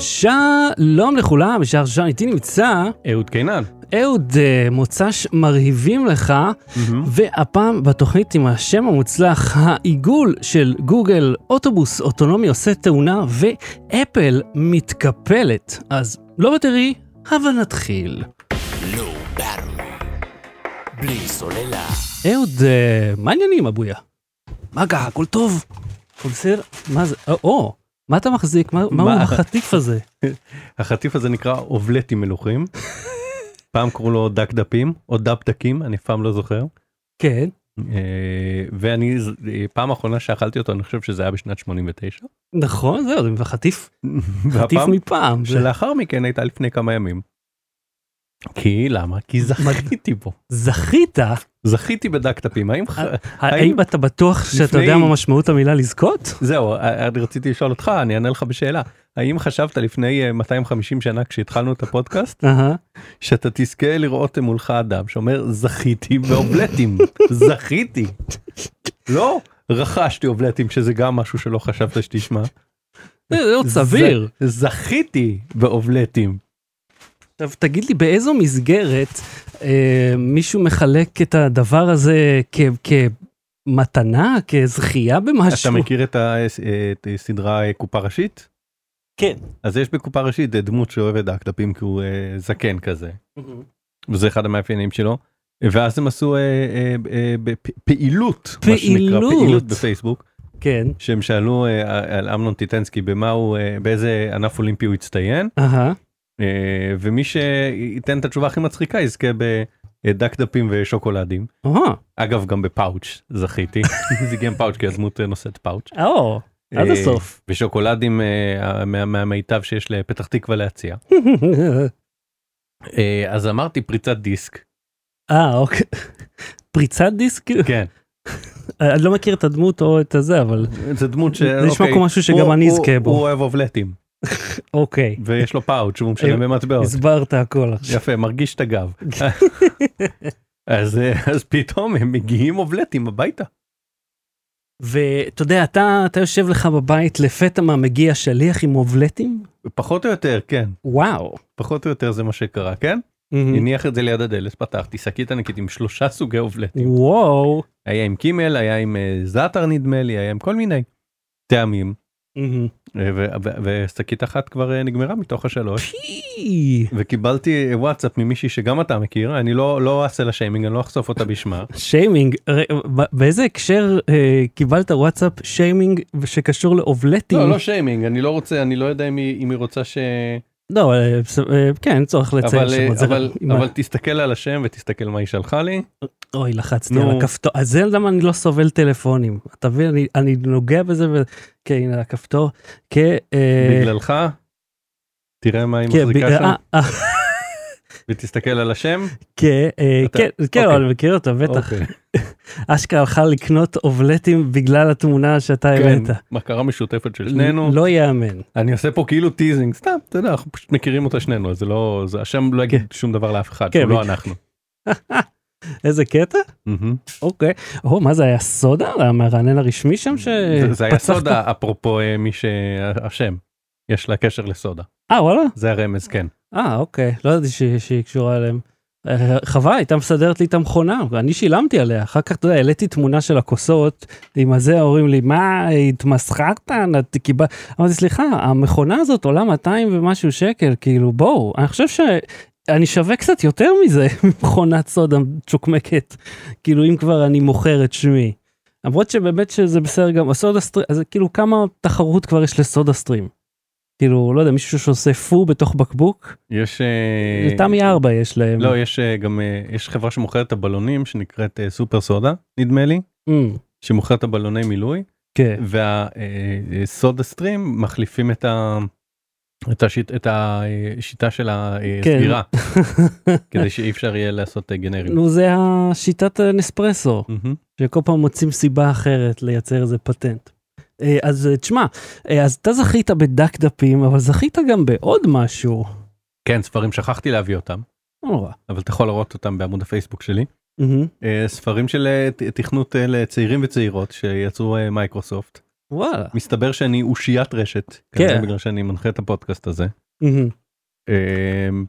שלום לכולם, בשער שעה איתי נמצא אהוד קינן. אהוד אה, מוצ"ש מרהיבים לך, והפעם בתוכנית עם השם המוצלח, העיגול של גוגל, אוטובוס אוטונומי עושה תאונה ואפל מתקפלת. אז לא בטרי, אבל נתחיל. Low Battery. בלי סוללה. אהוד, אה, מה העניינים אבויה? מה קרה, הכל טוב? הכל בסדר? מה זה? או, או, מה אתה מחזיק? מה, מהו מה? החטיף הזה? החטיף הזה נקרא אובלטים מלוכים. פעם קראו לו דק דפים או דפ דקים אני פעם לא זוכר. כן. אה, ואני אה, פעם אחרונה שאכלתי אותו אני חושב שזה היה בשנת 89. נכון, זהו, זה חטיף, חטיף מפעם. שלאחר מכן הייתה לפני כמה ימים. כי למה? כי זכיתי בו. זכית? זכיתי בדק דפים. האם... האם אתה בטוח שאתה יודע מה משמעות המילה לזכות? זהו, אה, אני רציתי לשאול אותך, אני אענה לך בשאלה. האם חשבת לפני אה, 250 שנה כשהתחלנו את הפודקאסט. שאתה תזכה לראות מולך אדם שאומר זכיתי באובלטים זכיתי לא רכשתי אובלטים שזה גם משהו שלא חשבת שתשמע זה עוד סביר. ז- זכיתי באובלטים עכשיו תגיד לי באיזו מסגרת אה, מישהו מחלק את הדבר הזה כ- כמתנה, כזכייה במשהו? אתה מכיר את הסדרה אה, קופה ראשית כן. אז יש בקופה ראשית אה, דמות שאוהבת דקדפים כי הוא אה, זקן כזה וזה אחד המאפיינים שלו. ואז הם עשו אה, אה, אה, בפ- פעילות, מה שנקרא, פעילות. פעילות בפייסבוק, כן. שהם שאלו אה, על אמנון טיטנסקי במה הוא, אה, באיזה ענף אולימפי הוא הצטיין. אה, ומי שייתן את התשובה הכי מצחיקה יזכה בדג דפים ושוקולדים. אגב גם בפאוץ' זכיתי, זה עם פאוץ' כי הדמות אה, נושאת פאוץ'. או, עד אה, הסוף. ושוקולדים מה- מהמיטב שיש לפתח תקווה להציע. אז אמרתי פריצת דיסק, אה, אוקיי. פריצת דיסק? כן, אני לא מכיר את הדמות או את הזה, אבל זה דמות ש... נשמע אוקיי, כמו משהו שגם אני אזכה בו. הוא אוהב אובלטים אוקיי. ויש לו פאוץ' והוא משלם אה, במטבעות. הסברת הכל עכשיו. יפה, מרגיש את הגב. אז אה, אז פתאום הם מגיעים אובלטים הביתה. ואתה יודע, אתה, אתה יושב לך בבית, לפתע מה מגיע שליח עם מובלטים? פחות או יותר, כן. וואו. פחות או יותר זה מה שקרה, כן? הניח את זה ליד הדלת, פתחתי שקית ענקית עם שלושה סוגי אובלטים. וואו. היה עם קימל, היה עם אה, זאטר נדמה לי, היה עם כל מיני טעמים. מהמם. ושקית אחת כבר אה, נגמרה מתוך השלוש. פי. וקיבלתי אה, וואטסאפ ממישהי שגם אתה מכיר, אני לא לא אעשה לה שיימינג, אני לא אחשוף אותה בשמה. שיימינג, באיזה הקשר אה, קיבלת וואטסאפ שיימינג שקשור לאובלטים? לא, לא שיימינג, אני לא רוצה, אני לא יודע אם היא אם היא רוצה ש... לא, אה, אה, כן, צורך לציין אבל, אה, שמות. זה- אבל, עם אבל ה- תסתכל על השם ותסתכל מה היא שלחה לי. אוי, לחצתי נו. על הכפתור. אז זה למה אני לא סובל טלפונים. אתה מבין, אני- אני נוגע בזה, ו... כן, הנה הכפתור. כ... אה, בגללך. תראה מה היא כן, מחזיקה בג- שם אה, אה, ותסתכל על השם. כן, אה, אתה- כן, כן, אוקיי. אבל אני מכיר אותו, בטח. אוקיי. אשכרה הלכה לקנות אובלטים בגלל התמונה שאתה כן, הבאת. מכרה משותפת של שנינו. לא יאמן. אני עושה פה כאילו teasing סתם אתה יודע אנחנו פשוט מכירים אותה שנינו זה לא זה השם לא יגיד שום דבר לאף אחד כן, לא. אנחנו. איזה קטע? אוקיי. או, מה זה היה סודה? המרענן הרשמי שם ש... זה- היה? סודה אפרופו אה, מי שהשם. יש לה קשר לסודה אה, וואלה? זה הרמז כן. אה, אוקיי. לא ידעתי שהיא קשורה אליהם. חבל, הייתה מסדרת לי את המכונה, ואני שילמתי עליה. אחר כך, אתה יודע, העליתי תמונה של הכוסות, עם הזה אומרים לי, מה, התמסחרת? קיבל... אמרתי, סליחה, המכונה הזאת עולה 200 ומשהו שקל, כאילו, בואו, אני חושב ש... אני שווה קצת יותר מזה, מכונת סודה צ'וקמקת, כאילו אם כבר אני מוכר את שמי. למרות שבאמת שזה בסדר גם, הסודה סטרים, אז כאילו כמה תחרות כבר יש לסודה סטרים? כאילו, לא יודע, מישהו שעושה פו בתוך בקבוק? יש אה, תמי 4 יש להם. לא יש אה, גם אה, יש חברה שמוכרת את הבלונים שנקראת אה, סופר סודה נדמה לי אמ, שמוכרת את הבלוני מילוי כן. והסודה סטרים מחליפים את ה... את, השיט, את השיטה של כן. הסגירה כדי שאי אפשר יהיה לעשות אה, גנרים. נו, זה השיטת הנספרסו, מהמם. שכל פעם מוצאים סיבה אחרת לייצר איזה פטנט. אה, אז אה, תשמע, אה, אז אתה זכית בדק דפים, אבל זכית גם בעוד משהו. כן ספרים שכחתי להביא אותם לא נורא. אבל אתה יכול לראות אותם בעמוד הפייסבוק שלי. אה, ספרים של תכנות לצעירים וצעירות שיצרו מייקרוסופט וואלה. מסתבר שאני אושיית רשת. כן. בגלל שאני מנחה את הפודקאסט הזה. אמ,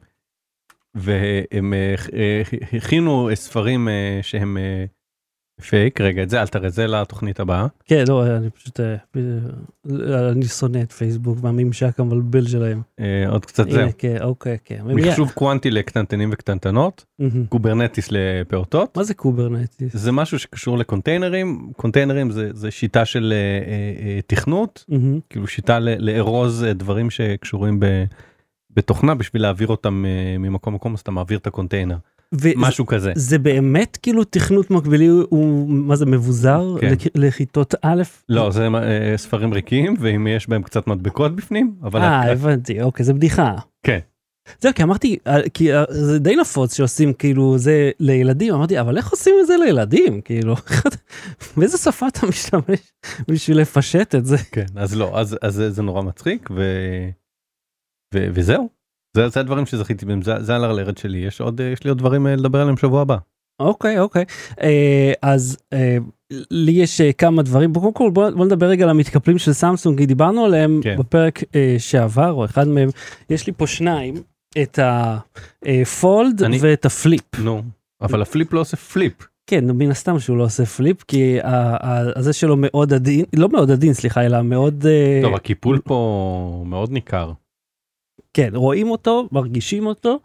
והם הכינו ספרים שהם פייק רגע את זה אל תראה זה לתוכנית הבאה כן, לא, אני פשוט, אה, אה, אני שונא את פייסבוק והממשק המבלבל שלהם. אה, עוד קצת זה כן, אוקיי, כן. מחשוב קוונטי לקטנטנים וקטנטנות. Kubernetes לפעוטות מה זה Kubernetes? זה משהו שקשור לקונטיינרים קונטיינרים זה זה שיטה של תכנות. כאילו שיטה ל- לארוז דברים שקשורים ב, בתוכנה בשביל להעביר אותם ממקום למקום אז אתה מעביר את הקונטיינר משהו כזה. זה באמת כאילו תכנות מקבילי הוא מה זה מבוזר כן. לכ- לכיתות א'? לא זה אה, ספרים ריקים ואם יש בהם קצת מדבקות בפנים אבל אה הבנתי אוקיי זה בדיחה. כן. זהו כי אמרתי אה, כי אה, זה די נפוץ שעושים כאילו זה לילדים אמרתי אבל איך עושים את זה לילדים כאילו באיזה שפה אתה משתמש בשביל לפשט את זה. כן אז לא אז אז זה- זה נורא מצחיק ו... ו... וזהו. זה, זה הדברים שזכיתי בהם זה, זה על הרלרת שלי יש עוד אה, יש לי עוד דברים אה, לדבר עליהם שבוע הבא. אוקיי אוקיי אה, אז לי יש כמה דברים קודם כל בוא, נדבר רגע על המתקפלים של סמסונג כי דיברנו עליהם כן. בפרק שעבר או אחד מהם יש לי פה שניים את הפולד ואת ה Flip. נו אבל ה Flip לא עושה flip. כן מן הסתם שהוא לא עושה flip כי הזה שלו מאוד עדין לא מאוד עדין סליחה אלא מאוד טוב הקיפול פה מאוד ניכר. כן רואים אותו מרגישים אותו.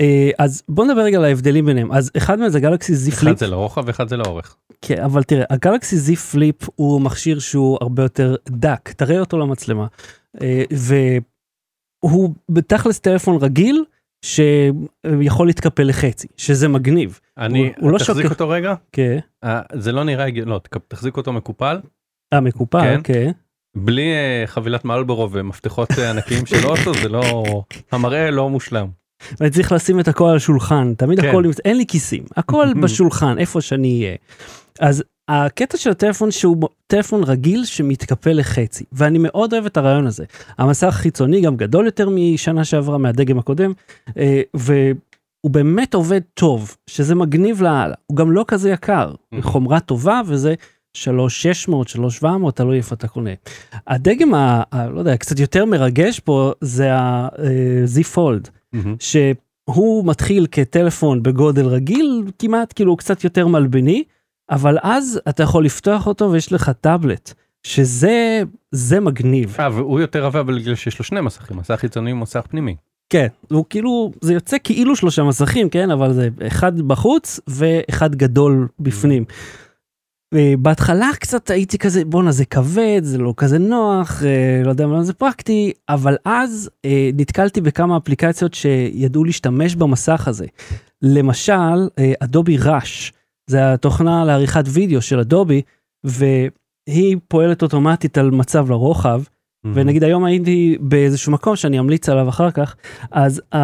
אה, אז בוא נדבר רגע על ההבדלים ביניהם אז אחד מהם זה Galaxy Z אחד Flip זה לרוחב ואחד זה לאורך. כן, אבל תראה, ה Galaxy Z Flip הוא מכשיר שהוא הרבה יותר דק, תראה אותו למצלמה. אה, והוא בתכלס טלפון רגיל שיכול להתקפל לחצי, שזה מגניב. אני הוא- הוא לא תחזיק שוקל- אותו רגע כן, אה, זה לא נראה הגיוני לא תחזיק אותו מקופל אה, מקופל, כן. כן. בלי אה, חבילת מלבורו ומפתחות אה, ענקיים של אוטו זה לא המראה לא מושלם. ואני צריך לשים את הכל על השולחן, תמיד כן. הכל, אין לי כיסים, הכל בשולחן, איפה שאני אהיה. אז הקטע של הטלפון שהוא טלפון רגיל שמתקפל לחצי, ואני מאוד אוהב את הרעיון הזה. המסך החיצוני גם גדול יותר משנה שעברה מהדגם הקודם, אה, והוא באמת עובד טוב, שזה מגניב לאללה. הוא גם לא כזה יקר. חומרה טובה וזה 3600, 3700, תלוי איפה אתה קונה. הדגם, ה, ה, לא יודע, קצת יותר מרגש פה זה ה-Z Fold. מהמם. שהוא מתחיל כטלפון בגודל רגיל כמעט כאילו הוא קצת יותר מלבני אבל אז אתה יכול לפתוח אותו ויש לך טאבלט שזה זה מגניב אה והוא יותר עבה בגלל שיש לו שני מסכים מסך חיצוני ומסך פנימי. כן הוא כאילו זה יוצא כאילו שלושה מסכים כן אבל זה אחד בחוץ ואחד גדול בפנים. אה, בהתחלה קצת הייתי כזה בואנה זה כבד זה לא כזה נוח אה, לא יודע מה זה פרקטי אבל אז אה, נתקלתי בכמה אפליקציות שידעו להשתמש במסך הזה. למשל אה, אדובי ראש זה התוכנה לעריכת וידאו של אדובי והיא פועלת אוטומטית על מצב לרוחב ונגיד היום הייתי באיזשהו מקום שאני אמליץ עליו אחר כך אז uh,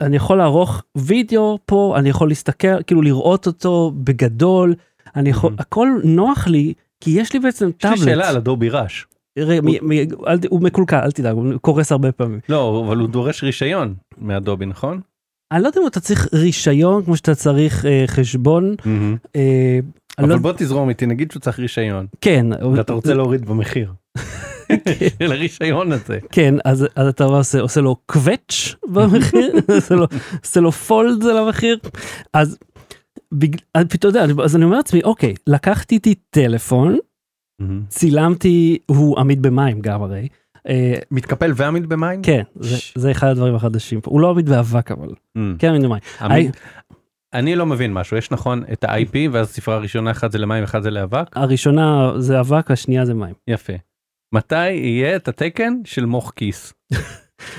אני יכול לערוך וידאו פה אני יכול להסתכל כאילו לראות אותו בגדול אני יכול Mhm. הכל נוח לי כי יש לי בעצם יש לי טאבלט. שאלה על אדובי ראש. ת- הוא מקולקל אל תדאג הוא קורס הרבה פעמים. לא אבל הוא דורש רישיון מאדובי נכון? אני לא יודע אם אתה צריך רישיון כמו שאתה צריך אה, חשבון. אה, אני אבל לא- בוא תזרום איתי נגיד שהוא צריך רישיון כן ואתה רוצה להוריד במחיר. של הרישיון הזה. כן אז, אז אתה עושה, עושה לו קווץ' במחיר עושה לו, עושה לו פולד על המחיר אז. פתאום, אתה יודע, אז אני אומר לעצמי אוקיי לקחתי איתי טלפון צילמתי הוא עמיד במים גם הרי אה, מתקפל ועמיד במים? כן זה, זה אחד הדברים החדשים פה הוא לא עמיד באבק אבל Mm. כן עמיד במים אני לא מבין משהו יש נכון את ה-IP ואז ספרה ראשונה אחד זה למים אחד זה לאבק הראשונה זה אבק השנייה זה מים יפה. מתי יהיה את התקן של מוח כיס?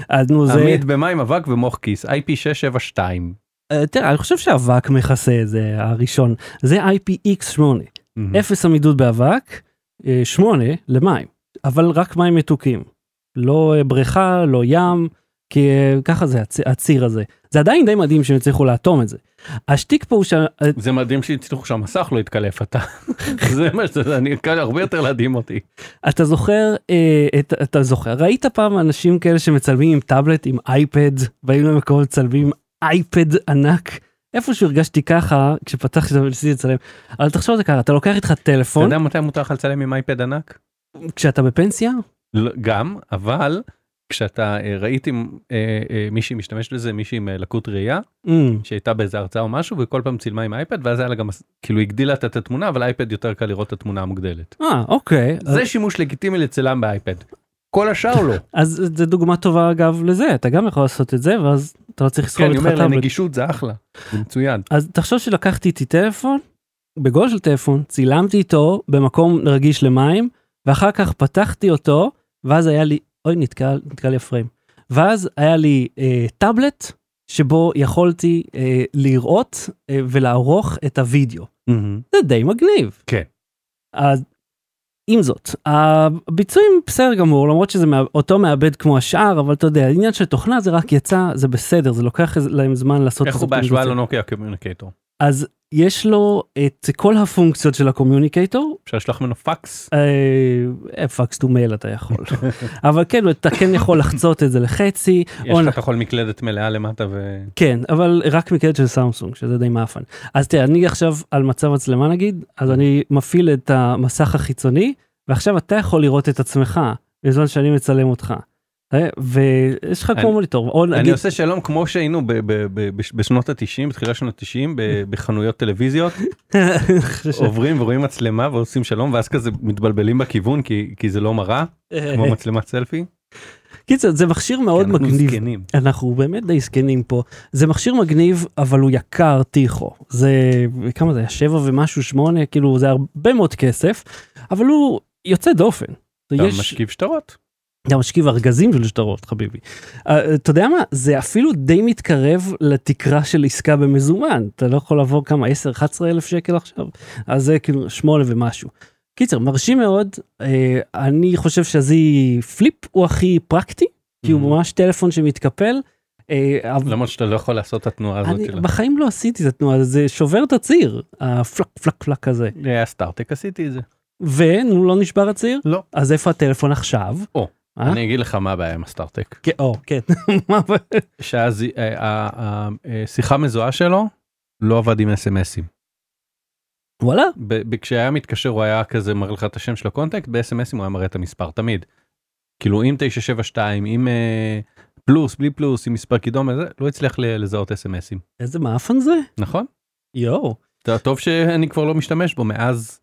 אז נו זה עמיד במים אבק ומוח כיס IP 672. אה, תראה אני חושב שאבק מכסה את זה הראשון זה IPX8 מהמם. אפס עמידות באבק, אה, שמונה למים, אבל רק מים מתוקים. לא אה, בריכה, לא ים, כי ככה זה הצ- הציר הזה. זה עדיין די מדהים שהם הצליחו לאטום את זה. השטיק פה הוא ש... זה מדהים שהצליחו שהמסך לא יתקלף אתה. זה מה שזה אני קל הרבה יותר להדהים אותי. אתה זוכר, אה, את, אתה זוכר, ראית פעם אנשים כאלה שמצלמים עם טאבלט, עם אייפד, באים למקום מצלמים אייפד ענק? איפשהו הרגשתי ככה כשפתחתי את זה וניסיתי לצלם. אבל תחשוב על זה ככה, אתה לוקח איתך אתה טלפון, יודע מתי מותר לך לצלם עם אייפד ענק? כשאתה בפנסיה? לא, גם, אבל כשאתה אה, ראיתי אה, אה, מישהי משתמשת בזה, מישהי עם לקות ראייה, Mm, שהייתה באיזה הרצאה או משהו, וכל פעם צילמה עם אייפד, ואז היה לה גם, כאילו הגדילה את התמונה, אבל אייפד יותר קל לראות את התמונה המוגדלת. אה, אוקיי. זה שימוש לגיטימי לצלם באייפד. כל השאר לא. אז זה דוגמה טובה אגב לזה, אתה גם יכול לעשות את זה, ואז אתה לא צריך כן, לסחוב אני איתך אומר, טאבלט. לנגישות זה אחלה, זה מצוין. אז תחשוב שלקחתי איתי טלפון, בגול של טלפון, צילמתי איתו במקום רגיש למים, ואחר כך פתחתי אותו, ואז היה לי, אוי, נתקע, נתקע לי הפריים. ואז היה לי אה, טאבלט, שבו יכולתי אה, לראות אה, ולערוך את הוידאו. זה די מגניב. כן. אז עם זאת, הביצועים בסדר גמור, למרות שזה אותו מעבד כמו השאר, אבל אתה יודע, העניין של תוכנה זה רק יצא, זה בסדר, זה לוקח להם זמן לעשות איך הוא בהשוואה. לנוקיה Communicator? אז יש לו את כל הפונקציות של ה Communicator, אפשר לשלוח ממנו פקס? אה, fax to mail אתה יכול, אבל כן, אתה כן יכול לחצות את זה לחצי, יש לך יכול מקלדת מלאה למטה ו... כן, אבל רק מקלדת של סמסונג, שזה די מאפן. אז תראה, אני עכשיו על מצב מצלמה נגיד, אז אני מפעיל את המסך החיצוני, ועכשיו אתה יכול לראות את עצמך, בזמן שאני מצלם אותך. אה, ויש לך כמו אני- מוניטור, אני עושה שלום כמו שהיינו בשנות התשעים, בתחילת שנות התשעים, ב- בחנויות טלוויזיות, עוברים ורואים מצלמה ועושים שלום, ואז כזה מתבלבלים בכיוון כי כי זה לא מראה, כמו מצלמת סלפי. קיצר, זה מכשיר מאוד אנחנו מגניב. זקנים. אנחנו באמת די זקנים פה. זה מכשיר מגניב, אבל הוא יקר טיחו. זה, כמה זה היה? שבע ומשהו, שמונה, כאילו זה הרבה מאוד כסף, אבל הוא יוצא דופן. אתה יש- משכיב שטרות. אתה משכיב ארגזים של שטרות חביבי. Uh, אתה יודע מה זה אפילו די מתקרב לתקרה של עסקה במזומן אתה לא יכול לעבור כמה 10 11 אלף שקל עכשיו אז זה כאילו שמונה ומשהו. קיצר מרשים מאוד uh, אני חושב שהזי פליפ הוא הכי פרקטי כי הוא. ממש טלפון שמתקפל. uh, למרות שאתה לא יכול לעשות את התנועה הזאת. אני שלה. בחיים לא עשיתי את התנועה הזאת, זה שובר את הציר הפלק פלק פלק כזה היה StarTAC עשיתי את זה. ונו לא נשבר הציר לא. אז איפה הטלפון עכשיו. אה? אני אגיד לך מה הבעיה עם ה StarTAC. כן, או, כן. שאז אה, ה- ה- השיחה מזוהה שלו לא עבד עם SMSים. וואלה כשהיה מתקשר הוא היה כזה מראה לך את השם של ה contact ב-SMSים הוא היה מראה את המספר תמיד. כאילו עם 972 עם אה, פלוס בלי פלוס עם מספר קידום לא הצליח לזהות SMSים איזה מאפן זה? נכון? יואו. טוב שאני כבר לא משתמש בו מאז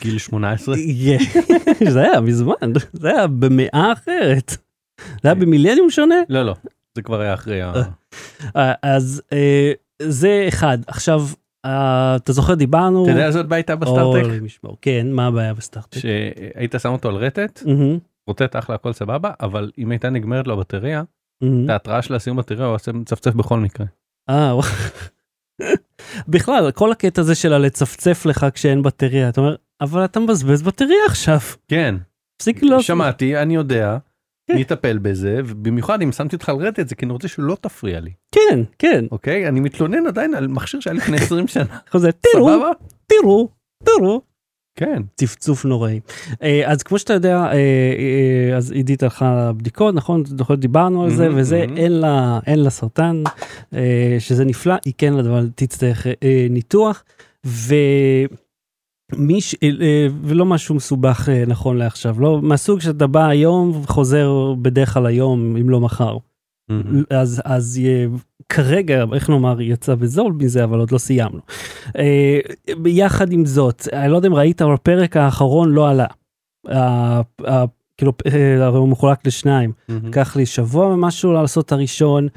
גיל 18. זה היה מזמן, זה היה במאה אחרת. זה היה במילניום שונה? לא לא זה כבר היה אחרי ה... אה, אז אה, זה אחד. עכשיו, אה, אתה זוכר דיברנו? אתה יודע איזה בעיה הייתה בסטארטק? כן, מה הבעיה בסטארטק? שהיית שם אותו על רטט רוטט אחלה הכל סבבה אבל אם הייתה נגמרת לו הבטריה. את ההתראה של הסיום בטריה הוא עושה מצפצף בכל מקרה. אה. בכלל, כל הקטע הזה של הלצפצף לך כשאין בטריה, אתה אומר, אבל אתה מבזבז בטריה עכשיו. כן תפסיק לא... שמעתי אני יודע כן. נטפל בזה ובמיוחד אם שמתי אותך על רטט זה כי אני רוצה שלא תפריע לי כן, כן. אוקיי אני מתלונן עדיין על מכשיר שהיה לפני 20 שנה זה, תראו, תראו, תראו. כן צפצוף נוראי. אה, אז כמו שאתה יודע, אה, אה, אז עידית הלכה לבדיקות, נכון? דיברנו על זה, מהמם, וזה מהמם. אין לה, אין לה סרטן, שזה נפלא, היא כן, אבל תצטרך ניתוח, ש... אה, אה, ולא משהו מסובך אה, נכון לעכשיו, לא מהסוג שאתה בא היום וחוזר בדרך כלל היום, אם לא מחר. אז אז אה, כרגע איך נאמר יצא בזול מזה אבל עוד לא סיימנו. ביחד עם זאת אני לא יודע אם ראית אבל הפרק האחרון לא עלה. כאילו הרי הוא מחולק לשניים לקח לי שבוע ומשהו לעשות את הראשון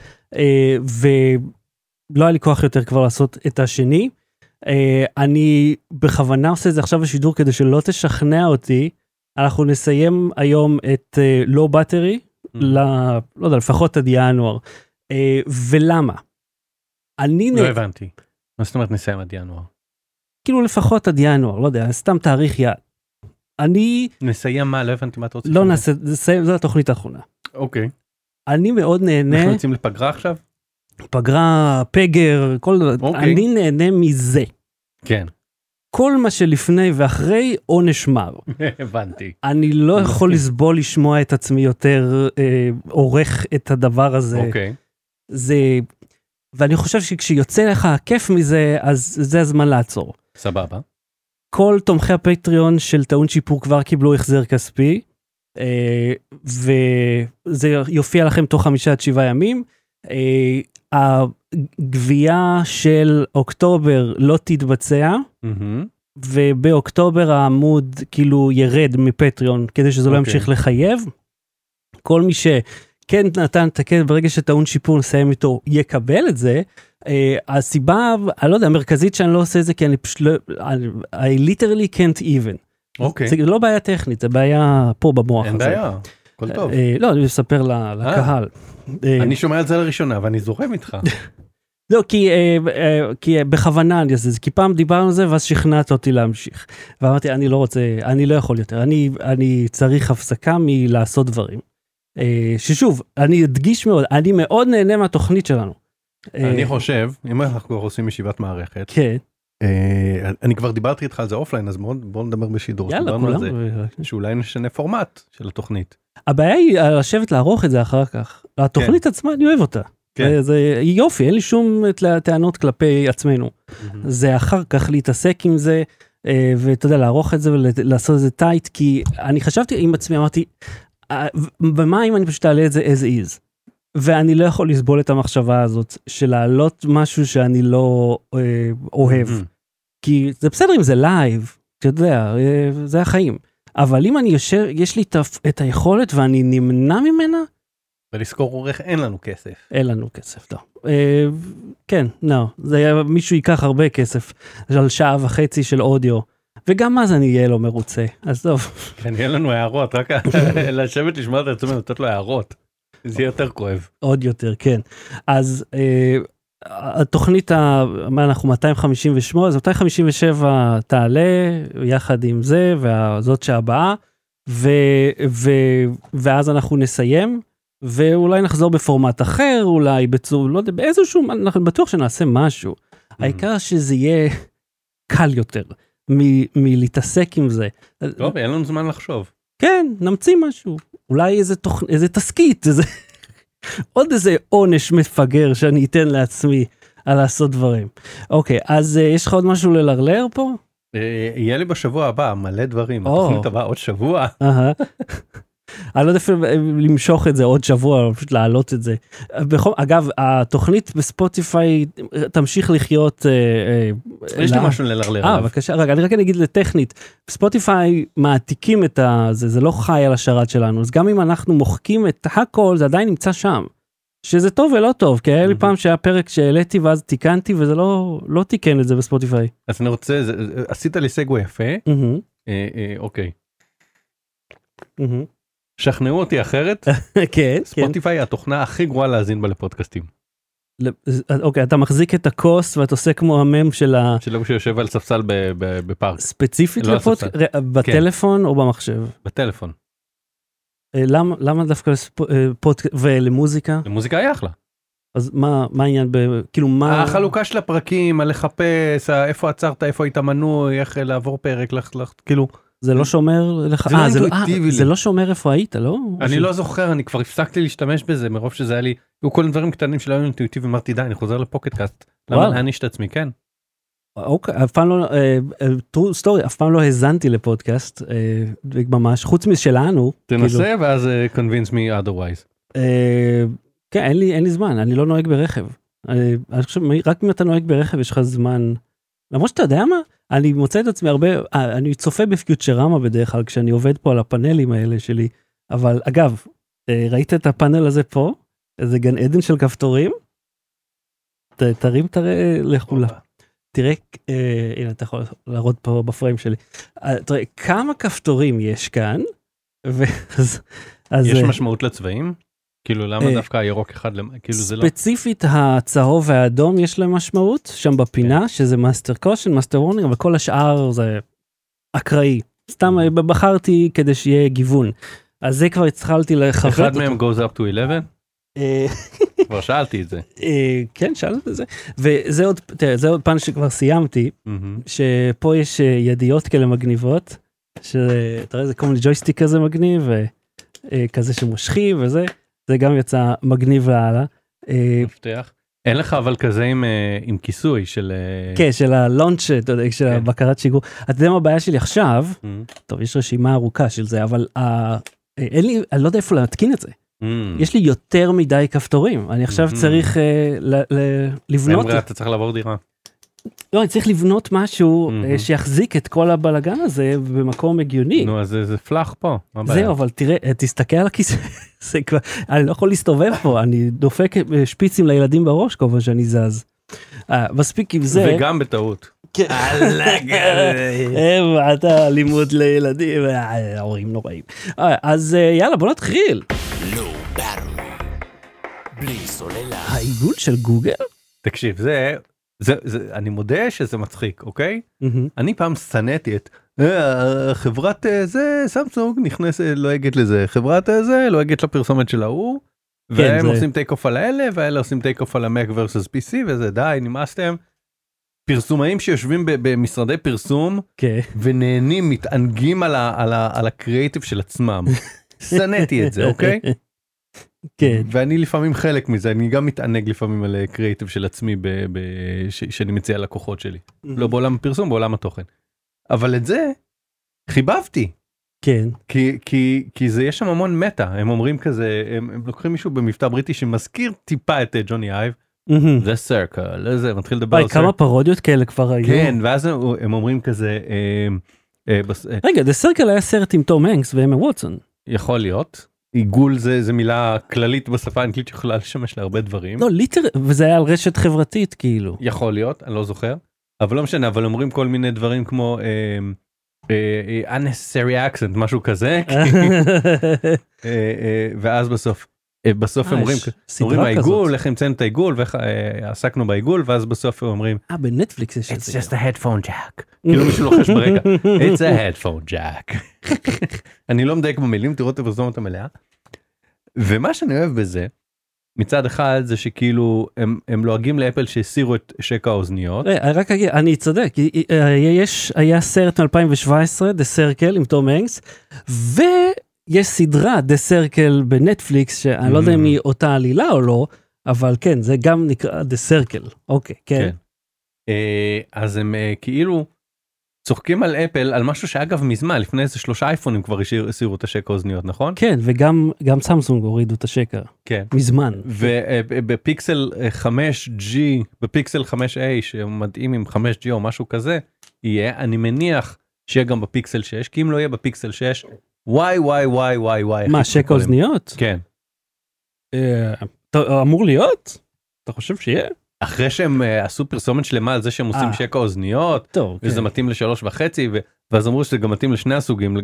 ולא היה לי כוח יותר כבר לעשות את השני. אה, אני בכוונה עושה את זה עכשיו בשידור כדי שלא תשכנע אותי. אנחנו נסיים היום את לואו בטרי ל... לא יודע, לפחות עד ינואר. אה, ולמה? אני, נ... לא הבנתי. מה זאת אומרת נסיים עד ינואר? כאילו לפחות עד ינואר, לא יודע, סתם תאריך יעד. אני נסיים מה? לא הבנתי מה אתה רוצה. לא זה, זו התוכנית האחרונה. אוקיי. אני מאוד נהנה, אנחנו יוצאים לפגרה עכשיו? פגרה, פגר, כל דבר, אוקיי. אני נהנה מזה. כן. כל מה שלפני ואחרי עונש מר. הבנתי. אני לא יכול. לסבול לשמוע את עצמי יותר אה, עורך את הדבר הזה. אוקיי. זה, ואני חושב שכשיוצא לך הכיף מזה, אז זה הזמן לעצור. סבבה. כל תומכי הפטריון של טעון שיפור כבר קיבלו החזר כספי, אה, וזה יופיע לכם תוך חמישה עד שבעה ימים. אה, הגבייה של אוקטובר לא תתבצע. ובאוקטובר העמוד כאילו ירד מפטריון כדי שזה לא אוקיי. ימשיך לחייב. כל מי שכן נתן את הכסף ברגע שטעון שיפור נסיים איתו יקבל את זה. Uh, הסיבה, אני לא יודע, המרכזית שאני לא עושה את זה כי אני פשוט לא, I, literally can't even. אוקיי, זה לא בעיה טכנית, זה בעיה פה במוח. אין הזה. בעיה, הכל טוב. אה, לא, אני מספר לקהל. אה, אני שומע את זה לראשונה ואני זורם איתך. לא, כי, אה, אה, כי אה, בכוונה אני עושה את זה, כי פעם דיברנו על זה ואז שכנעת אותי להמשיך. ואמרתי, אני לא רוצה, אני לא יכול יותר, אני, אני צריך הפסקה מלעשות דברים. אה, ששוב, אני אדגיש מאוד, אני מאוד נהנה מהתוכנית שלנו. אה, אני חושב, אם אנחנו כבר עושים ישיבת מערכת, כן, אה, אני כבר דיברתי איתך על זה offline, אז בואו בואו נדבר בשידור. יאללה, כולם. זה, שאולי נשנה פורמט של התוכנית. הבעיה היא אה, לשבת לערוך את זה אחר כך. התוכנית עצמה, אני אוהב אותה. כן. זה, זה יופי, אין לי שום טענות כלפי עצמנו. זה אחר כך להתעסק עם זה, אה, ואתה יודע, לערוך את זה ולעשות את זה tight, כי אני חשבתי עם עצמי, אמרתי, אה, ומה אם אני פשוט אעלה את זה as is? ואני לא יכול לסבול את המחשבה הזאת של להעלות משהו שאני לא אה, אוהב. מהמם. כי זה בסדר אם זה live, אתה יודע, אה, זה החיים. אבל אם אני יושב, יש לי את היכולת ואני נמנע ממנה, ולשכור עורך אין לנו כסף. אין לנו כסף, לא. אה, כן, לא, זה היה, מישהו ייקח הרבה כסף על שעה וחצי של אודיו, וגם אז אני אהיה לא מרוצה, אז טוב. כן, יהיה לנו הערות, רק לשבת לשמוע את עצמנו, לתת לו הערות. זה יהיה יותר כואב. עוד יותר, כן. אז אה, התוכנית, מה אנחנו 258, אז 257 תעלה יחד עם זה, וזאת שהבאה, ו, ו, ואז אנחנו נסיים, ואולי נחזור בפורמט אחר, אולי בצור, לא יודע, באיזשהו, אנחנו בטוח שנעשה משהו. העיקר שזה יהיה קל יותר מ- מלהתעסק עם זה. טוב, אין לנו זמן לחשוב. כן, נמציא משהו. אולי איזה תוכ... איזה תסכית, איזה... עוד איזה עונש מפגר שאני אתן לעצמי על לעשות דברים. אוקיי, אז uh, יש לך עוד משהו ללרלר פה? אה, יהיה לי בשבוע הבא מלא דברים. התוכנית הבאה עוד שבוע. אני לא יודע אפילו למשוך את זה עוד שבוע, פשוט להעלות את זה. בכל, אגב, התוכנית בספוטיפיי תמשיך לחיות... אה, אה, יש לי לה- משהו ללרלר אה. בבקשה, רגע, אני רק אגיד לטכנית, ספוטיפיי מעתיקים את זה, זה לא חי על השרת שלנו, אז גם אם אנחנו מוחקים את הכל, זה עדיין נמצא שם. שזה טוב ולא טוב, כי היה לי מהמם. פעם שהיה פרק שהעליתי ואז תיקנתי וזה לא, לא תיקן את זה בספוטיפיי. אז אני רוצה, זה- עשית לי סגווי יפה. אה, אוקיי. שכנעו אותי אחרת. כן, כן. ספוטיפיי היא התוכנה הכי גרועה להאזין בה לפודקאסטים. ל- אוקיי, אתה מחזיק את הכוס ואתה עושה כמו המם של של ההוא שיושב על ספסל בפארק. הספציפית לא לפודקאסט, הספסל. כן. בטלפון או במחשב? בטלפון. אה, למה למה דווקא לפודקאסט ולמוזיקה? למוזיקה היה אחלה. אז מה מה העניין ב... כאילו מה... החלוקה של הפרקים, הלחפש, ה- איפה עצרת, איפה היית מנוי, איך לעבור פרק, לך, לך, כאילו, זה לא שומר לך, זה לא אה, זה לא- אינטואיטיבי אה, לי. זה לא שומר איפה היית, לא? אני או לא זוכר, אני כבר הפסקתי להשתמש בזה מרוב שזה היה לי, היו כל מיני דברים קטנים שלא היו אינטואיטיבי, אמרתי די, אני חוזר לפוקט קאסט. למה. להעניש את עצמי, כן. אוקיי, אף פעם לא, אה, אה, true story, אף פעם לא האזנתי לפודקאסט, אה, ממש, חוץ משלנו. כאילו, תנסה ואז אה, convince me otherwise. אה, כן, אין לי, אין לי זמן, אני לא נוהג ברכב. אני, אני חושב, רק אם אתה נוהג ברכב יש לך זמן. למרות שאתה יודע מה, אני מוצא את עצמי הרבה, אה, אני צופה בפיוטרמה בדרך כלל כשאני עובד פה על הפאנלים האלה שלי, אבל אגב, אה, ראית את הפאנל הזה פה? איזה גן עדן של כפתורים? ת, תרים תראה לכולה. תראה, אה, הנה אתה יכול להראות פה בפריים שלי. אה, תראה, כמה כפתורים יש כאן, ואז... אז, יש משמעות לצבעים? כאילו למה אה, דווקא הירוק אחד, כאילו זה לא, ספציפית הצהוב והאדום יש להם משמעות שם כן. בפינה שזה master caution master warning אבל כל השאר זה אקראי סתם Mm-hmm. בחרתי כדי שיהיה גיוון. אז זה כבר התחלתי לכוון. אחד מהם goes up to 11? אה, כבר שאלתי את זה. אה, כן שאלת את זה וזה עוד תראה, זה עוד פאנל שכבר סיימתי מהמם. שפה יש ידיות כאלה מגניבות. שאתה רואה זה כל מיני ג'ויסטיק כזה מגניב וכזה שמושכים וזה זה גם יצא מגניב לאללה. אה, מפתח. אין לך אבל כזה עם, אה, עם כיסוי של... אה, כן, של הלונץ', אתה יודע, של כן. הבקרת שיגור. אתה יודע מה הבעיה שלי עכשיו? Mm, טוב, יש רשימה ארוכה של זה, אבל אה, אין לי, אני לא יודע איפה להתקין את זה. mm. יש לי יותר מדי כפתורים. אני עכשיו Mhm. צריך אה, ל- ל- לבנות, אתה צריך לעבור דירה. לא, אני צריך לבנות משהו Mhm. שיחזיק את כל הבלגן הזה במקום הגיוני. נו, אז זה- זה פלאח פה. מה הבעיה? זהו, אבל תראה, אה, תסתכל על הכיסא, זה כבר, אני לא יכול להסתובב פה, אני דופק אה, שפיצים לילדים בראש כל פעם שאני זז. אה, מספיק עם זה. וגם בטעות. כן. אתה אלימות לילדים, ההורים נוראים. אז יאללה בוא נתחיל. סוללה. העיגול של גוגל? תקשיב, זה, זה, זה, אני מודה שזה מצחיק, אוקיי? מהמם. אני פעם שנאתי את אה, חברת אה, זה סמסונג נכנסת לועגת לזה חברת אה, זה לועגת לפרסומת של ההוא. והם זה- עושים take off על האלה והאלה עושים take off על ה Mac versus PC וזה די נמאסתם. פרסומאים שיושבים במשרדי פרסום כן. ונהנים מתענגים על, ה, על, ה, על הקריאיטיב של עצמם. שנאתי את זה אוקיי? כן. ואני לפעמים חלק מזה אני גם מתענג לפעמים על קריאיטיב של עצמי ב, ב, ש, שאני מציע ללקוחות שלי. לא בעולם הפרסום בעולם התוכן. אבל את זה חיבבתי כן. כי כי כי זה יש שם המון meta הם אומרים כזה הם, הם לוקחים מישהו במבטא בריטי שמזכיר טיפה את אה, ג'וני אייב. The Circle זה מתחיל לדבר על כמה. פרודיות כאלה כבר היו. כן ואז הם, הם אומרים כזה אה, אה, בס, אה, רגע, The Circle היה סרט עם תום הנקס ואמה ווטסון. יכול להיות עיגול זה זה מילה כללית בשפה האנגלית שיכולה לשמש להרבה דברים. לא, ליטר, וזה היה על רשת חברתית כאילו. יכול להיות אני לא זוכר. אבל לא משנה אבל אומרים כל מיני דברים כמו אה, אה, אה, unnecessary accent משהו כזה אה, אה, ואז בסוף בסוף הם אה, אומרים אומרים העיגול. איך המצאנו את העיגול ואיך אה, עסקנו בעיגול ואז בסוף הם אומרים אה, בנטפליקס יש את It's זה. just a headphone jack כאילו מישהו לוחש ברקע It's a headphone jack אני לא מדייק במילים תראו את הפרסומת המלאה. ומה שאני אוהב בזה מצד אחד זה שכאילו הם הם לועגים לאפל שהסירו את שקע האוזניות אה, רק אגיד, אני צודק, אה, יש, היה סרט מ-2017, The Circle עם תום הנקס, ויש סדרה The Circle בנטפליקס, שאני לא יודע אם Mm. היא אותה עלילה או לא, אבל כן, זה גם נקרא The Circle, אוקיי, כן. כן. אה, אז הם אה, כאילו צוחקים על אפל על משהו שאגב מזמן לפני איזה שלושה אייפונים כבר הסירו את השקע האוזניות נכון? כן, וגם גם סמסונג הורידו את השקע, כן. מזמן. ובפיקסל 5G בפיקסל 5A שמתאים עם 5G או משהו כזה יהיה אני מניח שיהיה גם בפיקסל 6 כי אם לא יהיה בפיקסל 6 וואי וואי וואי וואי וואי. מה, עליהם. אוזניות? כן. אה, אמור להיות? אתה חושב שיהיה? אחרי שהם אה, עשו פרסומת שלמה על זה שהם עושים אה. שקע אוזניות טוב, וזה כן. מתאים לשלוש וחצי ואז אמרו שזה גם מתאים לשני הסוגים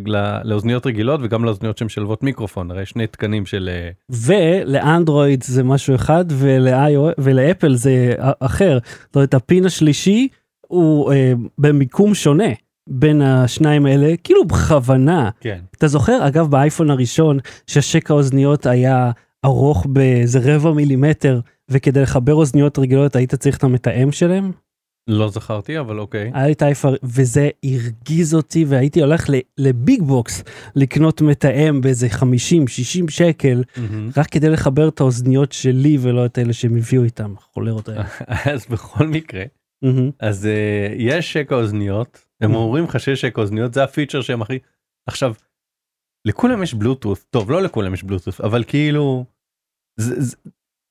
לאוזניות רגילות וגם לאוזניות שמשלבות מיקרופון הרי שני תקנים של ולאנדרואיד זה משהו אחד ול- ולאפל זה אחר. זאת אומרת הפין השלישי הוא במיקום שונה בין השניים האלה כאילו בכוונה. כן אתה זוכר אגב באייפון הראשון שהשקע האוזניות היה ארוך באיזה רבע מילימטר וכדי לחבר אוזניות רגילות היית צריך את המתאם שלהם? לא זכרתי אבל אוקיי היה לי את האייפון וזה הרגיז אותי והייתי הולך לביג בוקס לקנות מתאם באיזה 50-60 שקל מהמם. רק כדי לחבר את האוזניות שלי ולא את אלה שהם הביאו איתם חולרות האלה. אז בכל מקרה מהמם. אז uh, יש שקע אוזניות הם אומרים לך שיש אוזניות זה הפיצ'ר שהם הכי עכשיו לכולם יש בלוטות' טוב לא לכולם יש בלוטות' אבל כאילו זה, זה,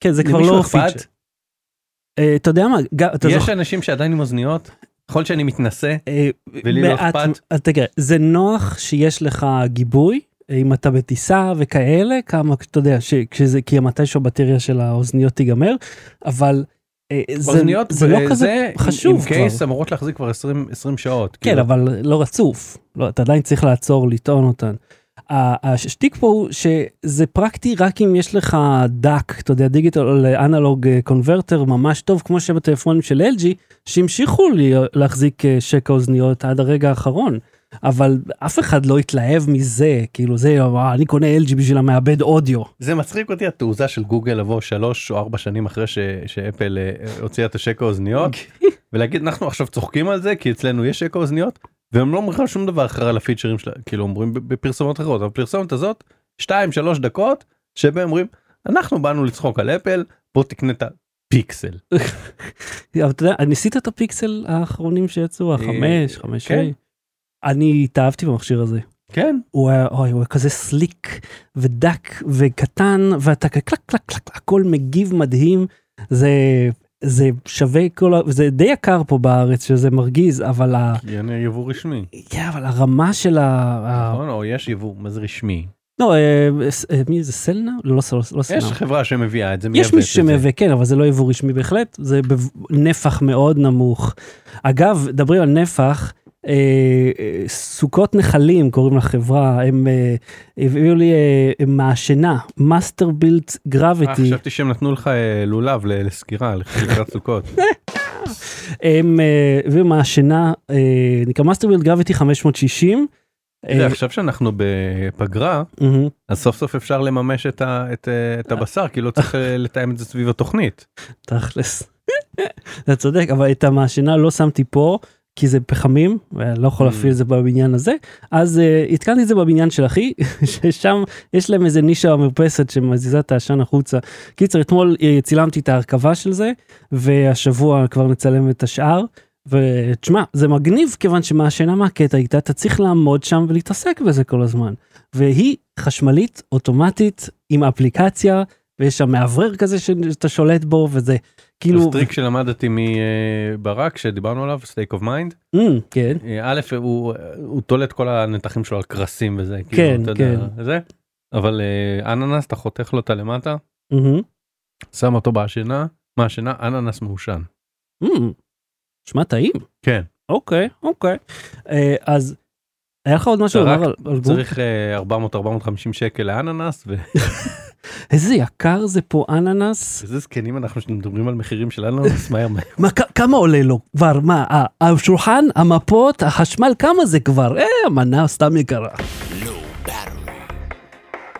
כן זה כבר לא? פיצ'ר. אה, אתה יודע מה, אתה יש זוכר, אנשים שעדיין עם אוזניות יכול שאני מתנשא אה, ולי לא אכפת. אז תראה, זה נוח שיש לך גיבוי אה, אם אתה בטיסה וכאלה כמה אתה יודע ש- כשזה כי מתישהו הבטריה של האוזניות תיגמר אבל אוזניות זה לא בזה, כזה עם- חשוב עם כבר. קייס אמורות להחזיק כבר 20 20 שעות כן כאילו. אבל לא רצוף לא, אתה עדיין צריך לעצור לטעון אותן. השטיק פה הוא שזה פרקטי רק אם יש לך דאק אתה יודע דיגיטל או לאנלוג קונברטר ממש טוב כמו שבטלפונים של LG שהמשיכו להחזיק אה, שקע אוזניות עד הרגע האחרון. אבל אף אחד לא התלהב מזה כאילו זה "וואו, אני קונה LG בשביל המעבד אודיו. זה מצחיק אותי התעוזה של גוגל לבוא שלוש או ארבע שנים אחרי ש- שאפל אה, הוציאה את השקע האוזניות ולהגיד אנחנו עכשיו צוחקים על זה כי אצלנו יש שקע אוזניות והם לא אומרים לך שום דבר אחר על הפיצ'רים שלה כאילו אומרים בפרסומות אחרות אבל הפרסומת הזאת 2 3 דקות שבהם אומרים אנחנו באנו לצחוק על אפל בוא תקנה את פיקסל. אבל אתה יודע, ניסית את הפיקסל האחרונים שיצאו, החמש, חמש, כן. אני התאהבתי במכשיר הזה. כן. הוא היה, אוי, הוא היה כזה סליק ודק וקטן ואתה קלק קלק קלק הכל מגיב מדהים זה זה שווה כל ה... זה די יקר פה בארץ שזה מרגיז אבל ה... כי אין יבוא רשמי. כן, אבל הרמה של ה... נכון? או יש יבוא, מה זה רשמי? לא, אה, אה, מי זה סלנה? לא, לא, לא, לא סלנה. יש חברה שמביאה את זה, יש מייבאת מי את זה. שמייבא כן אבל זה לא יבוא רשמי בהחלט זה בנפח מאוד נמוך. אגב דברים על נפח. אה, אה, סוכות נחלים קוראים לחברה הם אה, הביאו לי אה, מעשנה Masterbuilt Gravity חשבתי שהם נתנו לך אה, לולב לסגירה, לקראת סוכות. הם אה, הביאו מעשנה אה, נקרא Masterbuilt Gravity 560. אתה יודע, אה, עכשיו שאנחנו בפגרה. אז סוף סוף אפשר לממש את אה, הבשר, כי לא צריך אה, לתאם את זה סביב התוכנית. תכלס. אתה צודק אבל את המעשנה לא שמתי פה כי זה פחמים ואני לא יכול Mm. להפעיל את זה בבניין הזה אז uh, התקנתי את זה בבניין של אחי ששם יש להם איזה נישה במרפסת שמזיזה את העשן החוצה. קיצר אתמול אה, צילמתי את ההרכבה של זה והשבוע כבר נצלם את השאר. ותשמע זה מגניב כיוון שמעשנה מהקטע איתה אתה צריך לעמוד שם ולהתעסק בזה כל הזמן והיא חשמלית אוטומטית עם אפליקציה ויש שם מאוורר כזה שאתה שולט בו וזה כאילו זה טריק שלמדתי מברק שדיברנו עליו, of mind. Mm, כן אה, א', הוא הוא תולה את כל הנתחים שלו על קרסים וזה, כן, כאילו, אתה יודע, זה. אבל אה, אננס אתה חותך לו אותה למטה, מהמם. שם אותו בהשינה, מעשנה, אננס מעושן. Mm, שמע טעים כן. אוקיי אוקיי אה, אז היה לך עוד משהו לומר על גור? צריך אה, 400-450 שקל לאננס, איזה יקר זה פה אננס ואיזה זקנים אנחנו שמדברים על מחירים של אננס, מהר מהר. מה כ- כמה עולה לו כבר מה השולחן המפות החשמל כמה זה כבר אה המנה סתם יקרה.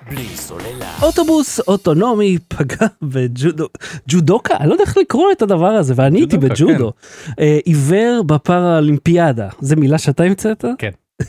בלי סוללה. אוטובוס אוטונומי פגע בג'ודו ג'ודוקה אני לא יודע איך לקרוא את הדבר הזה ואני הייתי בג'ודו אה, עיוור בפראלימפיאדה זה מילה שאתה המצאת?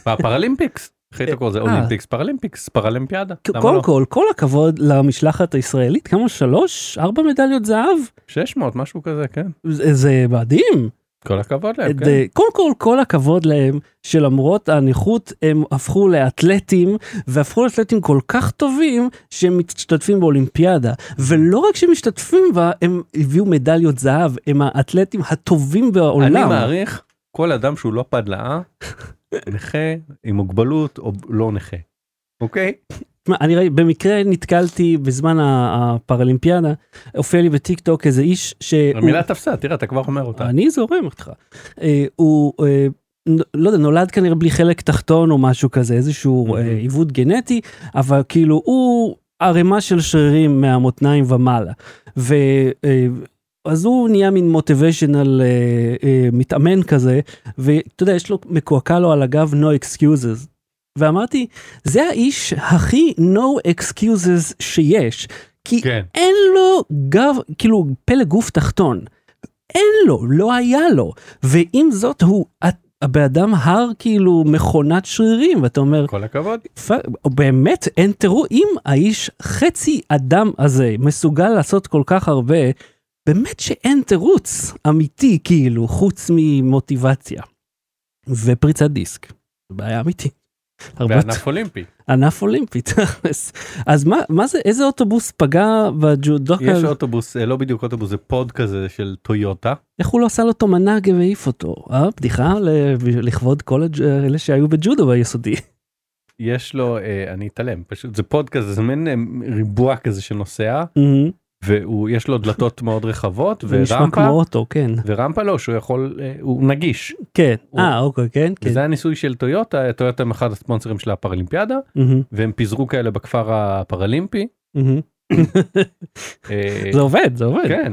בפרלימפיקס. איך היית קורא לזה אה. אולימפיקס, פרלימפיקס, פרלימפיאדה. קודם לא? כל כל הכבוד למשלחת הישראלית כמה שלוש ארבע מדליות זהב 600 משהו כזה, כן. זה, מדהים כל הכבוד להם, כן. קודם כל כל הכבוד להם שלמרות הנכות הם הפכו לאתלטים והפכו לאתלטים כל כך טובים שהם משתתפים באולימפיאדה ולא רק שהם משתתפים בה הם הביאו מדליות זהב הם האתלטים הטובים בעולם. אני מעריך כל אדם שהוא לא פדלאה, נכה, עם מוגבלות או לא נכה. אוקיי? תשמע, אני במקרה נתקלתי בזמן ה- הפראלימפיאדה הופיע לי בטיק טוק איזה איש שהוא המילה תפסה, תראה, אתה כבר אומר אותה. אני זורם איתך. אה, הוא אה, לא יודע נולד כנראה בלי חלק תחתון או משהו כזה איזשהו אה, מהמם. עיוות גנטי אבל כאילו הוא ערימה של שרירים מהמותניים ומעלה. אה, אז הוא נהיה מין מוטיביישנל מתאמן כזה ואתה יודע יש לו מקועקע לו על הגב no excuses. ואמרתי זה האיש הכי no excuses שיש כי כן. אין לו גב, כאילו פלא גוף תחתון. אין לו, לא היה לו. ועם זאת הוא הבן אדם הר כאילו מכונת שרירים ואתה אומר כל הכבוד. "פ- באמת אין תראו אם האיש חצי אדם הזה מסוגל לעשות כל כך הרבה באמת שאין תירוץ אמיתי כאילו חוץ ממוטיבציה. ופריצת דיסק. זו בעיה אמיתית. בענף אולימפי. ענף אולימפי תכלס. אז מה מה זה איזה אוטובוס פגע בג'ודוקה יש אוטובוס, אה, לא בדיוק אוטובוס, זה pod כזה של טויוטה. איך הוא לא עשה לו תומנג והעיף אותו אה בדיחה ל- לכבוד כל הג'- אלה שהיו בג'ודו ביסודי. יש לו, אה, אני אתעלם, פשוט זה pod כזה, זה מין אה, ריבוע כזה שנוסע, והוא, יש לו דלתות מאוד רחבות, זה ורמפה, אוטו כן ורמפה לא, שהוא יכול, אה, הוא נגיש. כן הוא- אה אוקיי כן כן. וזה הניסוי של טויוטה, טויוטה הם אחד הספונסרים של הפראלימפיאדה, מהמם, והם פיזרו כאלה בכפר הפראלימפי. מהמם. אה, זה עובד זה עובד. כן.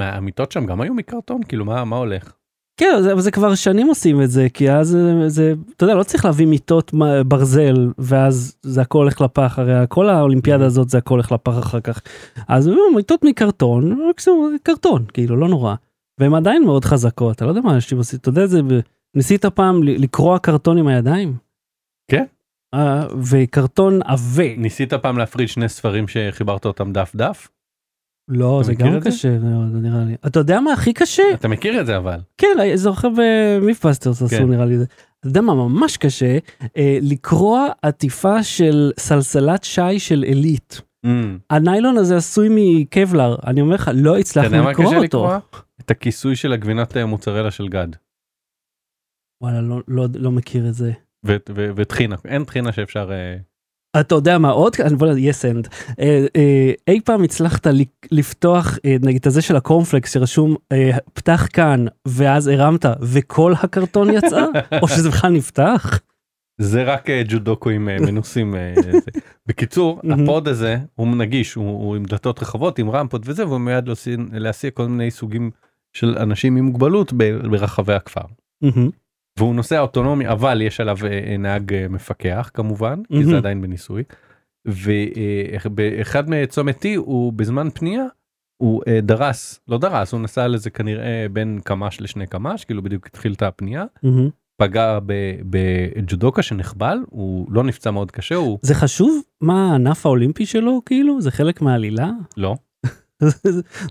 המיטות שם גם היו מקרטון, כאילו מה, מה הולך? כן זה, אבל זה כבר שנים עושים את זה כי אז זה, זה אתה יודע לא צריך להביא מיטות ברזל ואז זה הכל הולך לפח הרי כל האולימפיאדה הזאת זה הכל הולך לפח אחר כך. אז אה, מיטות מקרטון מקסימום זה קרטון כאילו לא נורא. והן עדיין מאוד חזקות אתה לא יודע מה אנשים עושים אתה יודע זה ניסית פעם לקרוע קרטון עם הידיים? כן. אה, וקרטון עבה. ניסית פעם להפריד שני ספרים שחיברת אותם דף דף? לא, זה גם את זה? קשה מאוד, נראה לי. אתה יודע מה הכי קשה? אתה מכיר את זה אבל. כן, זוכר במיפבסטרס עשו כן. נראה לי זה. אתה יודע מה ממש קשה? אה, לקרוע עטיפה של סלסלת שי של עילית. Mm. הניילון הזה עשוי מקבלר, אני אומר לך, לא אתה הצלחנו יודע מה לקרוא קשה אותו. את הכיסוי של הגבינת אה, מוצרלה של גד. וואלה, לא, לא, לא מכיר את זה. וטחינה, אין טחינה שאפשר... אה, אתה יודע מה עוד? בוא נגיד. אה, אה, אי פעם הצלחת לפתוח אה, נגיד את הזה של הקורנפלקס שרשום אה, פתח כאן ואז הרמת וכל הקרטון יצא? או שזה בכלל נפתח? זה רק אה, ג'ודוקואים מנוסים. בקיצור. הפוד הזה הוא נגיש, הוא, עם דלתות רחבות, עם רמפות וזה, והוא מיועד להסיע- כל מיני סוגים של אנשים עם מוגבלות ברחבי הכפר. והוא נוסע אוטונומי, אבל יש עליו אה, נהג אה, מפקח כמובן, כי מהמם. זה עדיין בניסוי. ובאחד מצומת T הוא בזמן פנייה, הוא אה, דרס, לא דרס, הוא נסע לזה כנראה בין קמ"ש לשני קמ"ש, כאילו בדיוק התחיל את הפנייה, מהמם. פגע בג'ודוקה שנחבל, הוא לא נפצע מאוד קשה, הוא זה חשוב מה הענף האולימפי שלו כאילו? זה חלק מהעלילה? לא.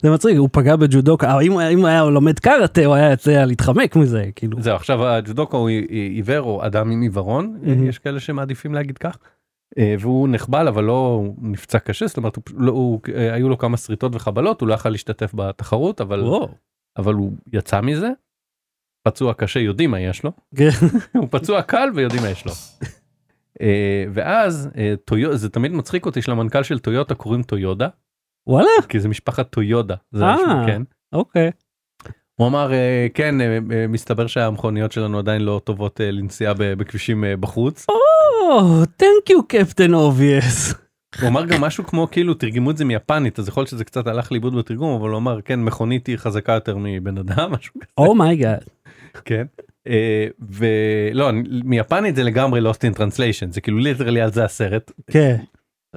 זה מצחיק, הוא פגע בג'ודוקה, אבל אם אם היה לומד קראטה הוא היה יוצא להתחמק מזה, כאילו. זהו, עכשיו הג'ודוקה הוא עיוור או אדם עם עיוורון, מהמם. יש כאלה שמעדיפים להגיד כך. אה, והוא נחבל אבל לא נפצע קשה, זאת אומרת, הוא, לא, הוא, אה, היו לו כמה שריטות וחבלות, הוא לא יכל להשתתף בתחרות, אבל וואו. אבל הוא יצא מזה. פצוע קשה יודעים מה יש לו כן. הוא פצוע קל ויודעים מה יש לו. אה, ואז אה, זה תמיד מצחיק אותי שלמנכ"ל של טויוטה קוראים טויודה וואלה, כי זה משפחת טויודה זה אה. השם, כן. אוקיי. הוא אמר אה, כן אה, מסתבר שהמכוניות שלנו עדיין לא טובות לנסיעה בכבישים בחוץ. או, thank you Captain Obvious. הוא אמר גם משהו כמו כאילו תרגמו את זה מיפנית אז יכול להיות שזה קצת הלך לאיבוד בתרגום אבל הוא אמר כן מכונית היא חזקה יותר מבן אדם משהו כזה. Oh my God. כן. אה, ולא מיפנית זה לגמרי lost in translation זה כאילו literally על זה הסרט כן.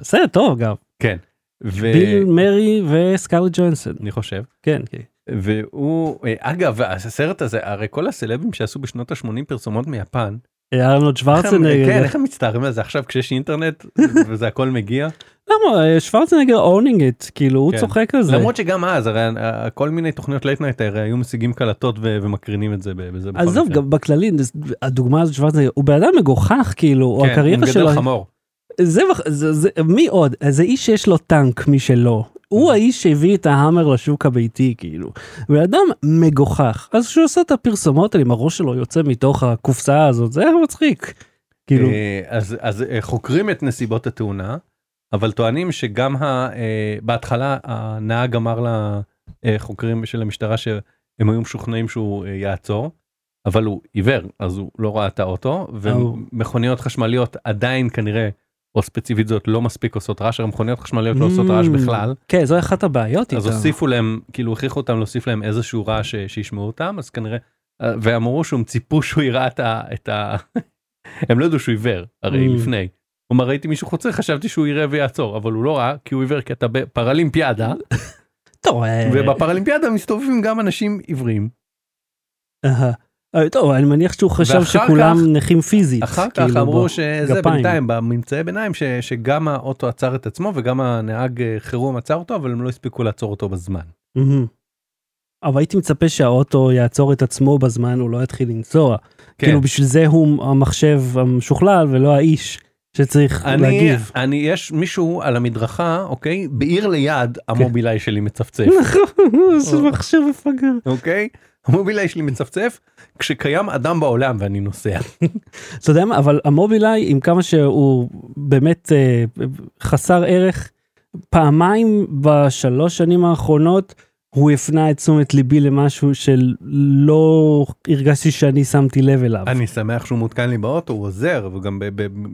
סרט טוב גם. כן. ו- ביל מרי וסקארלט ג'ונסון. אני חושב כן, כן. והוא אה, אגב הסרט הזה הרי כל הסלבים שעשו בשנות ה-80 פרסומות מיפן ארנולד הם- כן, שוורצנגר. איך הם מצטערים על זה עכשיו כשיש אינטרנט וזה הכל מגיע למה? אה, שוורצנגר owning it, כאילו הוא כן. צוחק על זה. למרות שגם אז הרי אה, כל מיני תוכניות late night הרי היו משיגים קלטות ומקרינים את זה בזה. עזוב. גם בכללי, הדוגמה הזאת שוורצנגר, הוא בן אדם מגוחך כאילו, כן, הקריירה הוא שלו. זה, זה, זה, מי עוד? זה איש שיש לו טנק משלו. הוא האיש שהביא את ההאמר לשוק הביתי כאילו. בן אדם מגוחך. אז כשהוא עושה את הפרסומות האלה עם הראש שלו יוצא מתוך הקופסה הזאת זה היה מצחיק. כאילו. אה, אז אז אה, חוקרים את נסיבות התאונה אבל טוענים שגם ה- אה, בהתחלה הנהג אמר לחוקרים של המשטרה שהם היו משוכנעים שהוא יעצור. אבל הוא עיוור אז הוא לא ראה את האוטו או. ומכוניות חשמליות עדיין כנראה או ספציפית זאת לא מספיק עושות רעש הרי מכוניות חשמליות לא עושות רעש Mm, בכלל כן זו אחת הבעיות אז איתם. הוסיפו להם כאילו הכריחו אותם להוסיף להם איזשהו רעש ש- שישמעו אותם אז כנראה אה, ואמרו שהם ציפו שהוא יראה את ה... הם לא ידעו שהוא עיוור הרי Mm. לפני. הוא אמר ראיתי מישהו חוצה חשבתי שהוא יראה ויעצור אבל הוא לא ראה כי הוא עיוור כי אתה בפרלימפיאדה אה, ובפרלימפיאדה מסתובבים גם אנשים עיוורים. אה, טוב אני מניח שהוא חשב שכולם כך- נכים פיזית. אחר כך כאילו, אמרו. שזה גפיים. בינתיים בממצאי ביניים ש- שגם האוטו עצר את עצמו וגם הנהג אה, חירום עצר אותו אבל הם לא הספיקו לעצור אותו בזמן. מהמם. אבל הייתי מצפה שהאוטו יעצור את עצמו בזמן הוא לא יתחיל לנסוע. כן. כאילו בשביל זה הוא המחשב המשוכלל ולא האיש שצריך אני, להגיב. אני יש מישהו על המדרכה אוקיי בעיר ליד המובילאיי שלי מצפצף נכון, זה מחשב מפגר. אוקיי המובילאיי שלי מצפצף כשקיים אדם בעולם ואני נוסע. אתה יודע מה אבל המובילאיי עם כמה שהוא באמת אה, חסר ערך פעמיים בשלוש שנים האחרונות הוא הפנה את תשומת ליבי למשהו שלא הרגשתי שאני שמתי לב אליו. אני שמח שהוא מותקן לי באוטו הוא עוזר וגם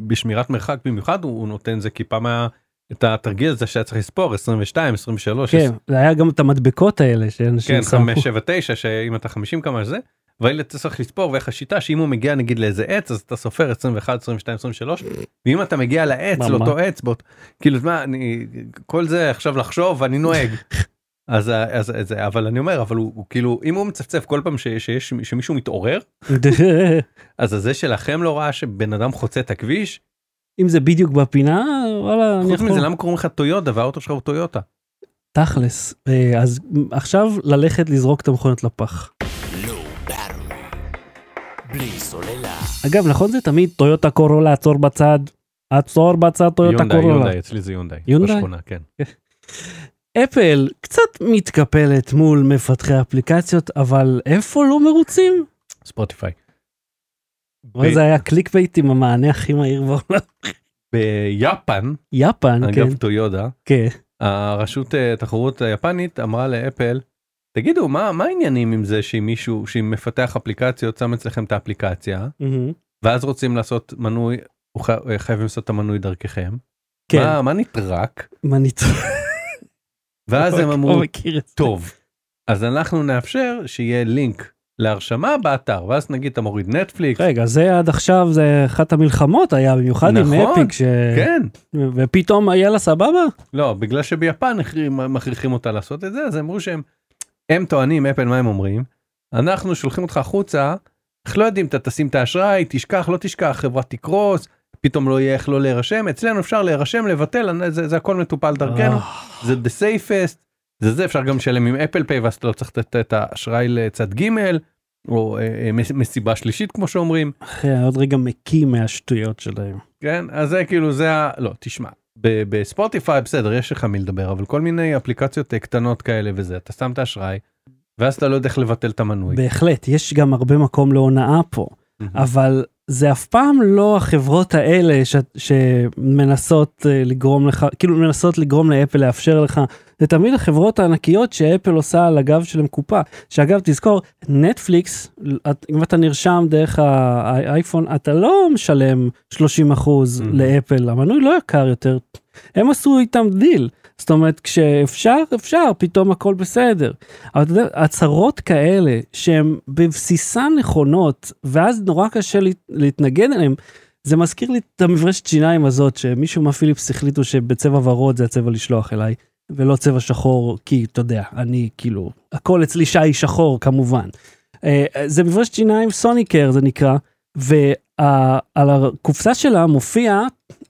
בשמירת מרחק במיוחד הוא הוא נותן זה כי פעם היה את התרגיל הזה שהיה צריך לספור 22 23 כן, זה היה גם את המדבקות האלה שאנשים כן, שמו. 5, 7, 9, שאם אתה 50 כמה זה, והילד צריך לספור ואיך השיטה שאם הוא מגיע נגיד לאיזה עץ אז אתה סופר 21, 22, 23, ואם אתה מגיע לעץ. לאותו עץ, באות, כאילו מה, אני, כל זה עכשיו לחשוב ואני נוהג. אז, אז, אז אבל אני אומר אבל הוא, הוא כאילו אם הוא מצפצף כל פעם ש, שיש שמישהו מתעורר אז זה שלכם לא ראה שבן אדם חוצה את הכביש אם זה בדיוק בפינה וואלה אני חוץ יכול. מזה למה קוראים לך טויוטה והאוטו שלך הוא טויוטה. תכלס, אה, אז עכשיו ללכת לזרוק את המכוניות לפח. בלי סוללה. אגב, נכון זה תמיד טויוטה קורולה, עצור בצד, עצור בצד טויוטה יונדאי, קורולה. יונדאי, אצלי זה יונדאי. יונדאי? בשכונה, כן. אפל קצת מתקפלת מול מפתחי אפליקציות, אבל איפה לא מרוצים? ספוטיפיי. אבל זה היה clickbait עם המענה הכי מהיר בעולם. ביפן, יפן, כן, אגב טויודה, כן. הרשות אה, התחרות היפנית אמרה לאפל, תגידו, מה מה העניינים עם זה שאם מישהו, שאם מפתח אפליקציות שם אצלכם את האפליקציה. ואז רוצים לעשות מנוי, הוא חי- אה, חייבים לעשות את המנוי דרככם. כן, מה- מה נטרק? מה נטרק? ואז הם אמרו, לא את זה. טוב, אז אנחנו נאפשר שיהיה לינק להרשמה באתר, ואז נגיד אתה מוריד נטפליקס, רגע, זה עד עכשיו זה אחת המלחמות היה, במיוחד עם נכון, אפיק, ש... כן, ופתאום היה לה סבבה? לא, בגלל שביפן מכריחים אותה לעשות את זה, אז אמרו שהם, הם טוענים, אפל, מה הם אומרים? אנחנו שולחים אותך החוצה, איך לא יודעים, אתה תשים את האשראי, תשכח, לא תשכח, חברה תקרוס, פתאום לא יהיה איך לא להירשם, אצלנו אפשר להירשם, לבטל, זה, זה הכל מטופל דרכנו, אה, זה the safest, זה זה, אפשר גם לשלם עם אפל פיי, ואז אתה לא צריך לתת את האשראי לצד ג', או אה, אה, מס- מסיבה שלישית כמו שאומרים, אחי, עוד רגע מקים מהשטויות שלהם. כן, אז זה כאילו זה ה... לא, תשמע, בספוטיפיי בסדר, יש לך מי לדבר, אבל כל מיני אפליקציות אה, קטנות כאלה וזה, אתה שם את האשראי, ואז אתה לא יודע איך לבטל את המנוי. בהחלט, יש גם הרבה מקום להונאה פה, מהמם. אבל זה אף פעם לא החברות האלה ש... שמנסות אה, לגרום לך, כאילו מנסות לגרום לאפל לאפשר לך, זה תמיד החברות הענקיות שאפל עושה על הגב שלהם קופה. שאגב, תזכור, נטפליקס, אם אתה נרשם דרך האייפון, אתה לא משלם 30 אחוז Mhm. לאפל, המנוי לא יקר יותר, הם עשו איתם דיל. זאת אומרת, כשאפשר, אפשר, פתאום הכל בסדר. אבל אתה יודע, הצהרות כאלה שהן בבסיסן נכונות, ואז נורא קשה להת- להתנגד אליהן, זה מזכיר לי את המברשת שיניים הזאת, שמישהו מהפיליפס החליטו שבצבע ורוד זה הצבע לשלוח אליי, ולא צבע שחור, כי אתה יודע, אני כאילו, הכל אצלי שי שחור כמובן. אה, זה מברשת שיניים סוניקר זה נקרא, ועל הקופסה שלה מופיע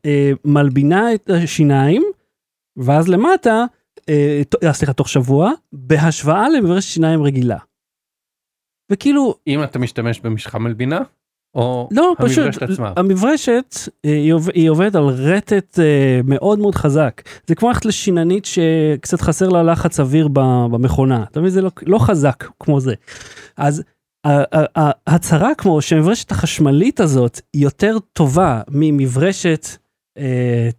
אה, מלבינה את השיניים, ואז למטה, אה, ת- אה, סליחה, תוך שבוע, בהשוואה למברשת שיניים רגילה. וכאילו, אם אתה משתמש במשחה מלבינה, או לא, פשוט, המברשת עצמה. המברשת, אה, היא היא עובדת על רטט אה, מאוד מאוד חזק. זה כמו ללכת לשיננית שקצת חסר לה לחץ אוויר במכונה. אתה מבין? זה לא, לא חזק כמו זה. אז ההצהרה כמו שהמברשת החשמלית הזאת היא יותר טובה ממברשת, אה,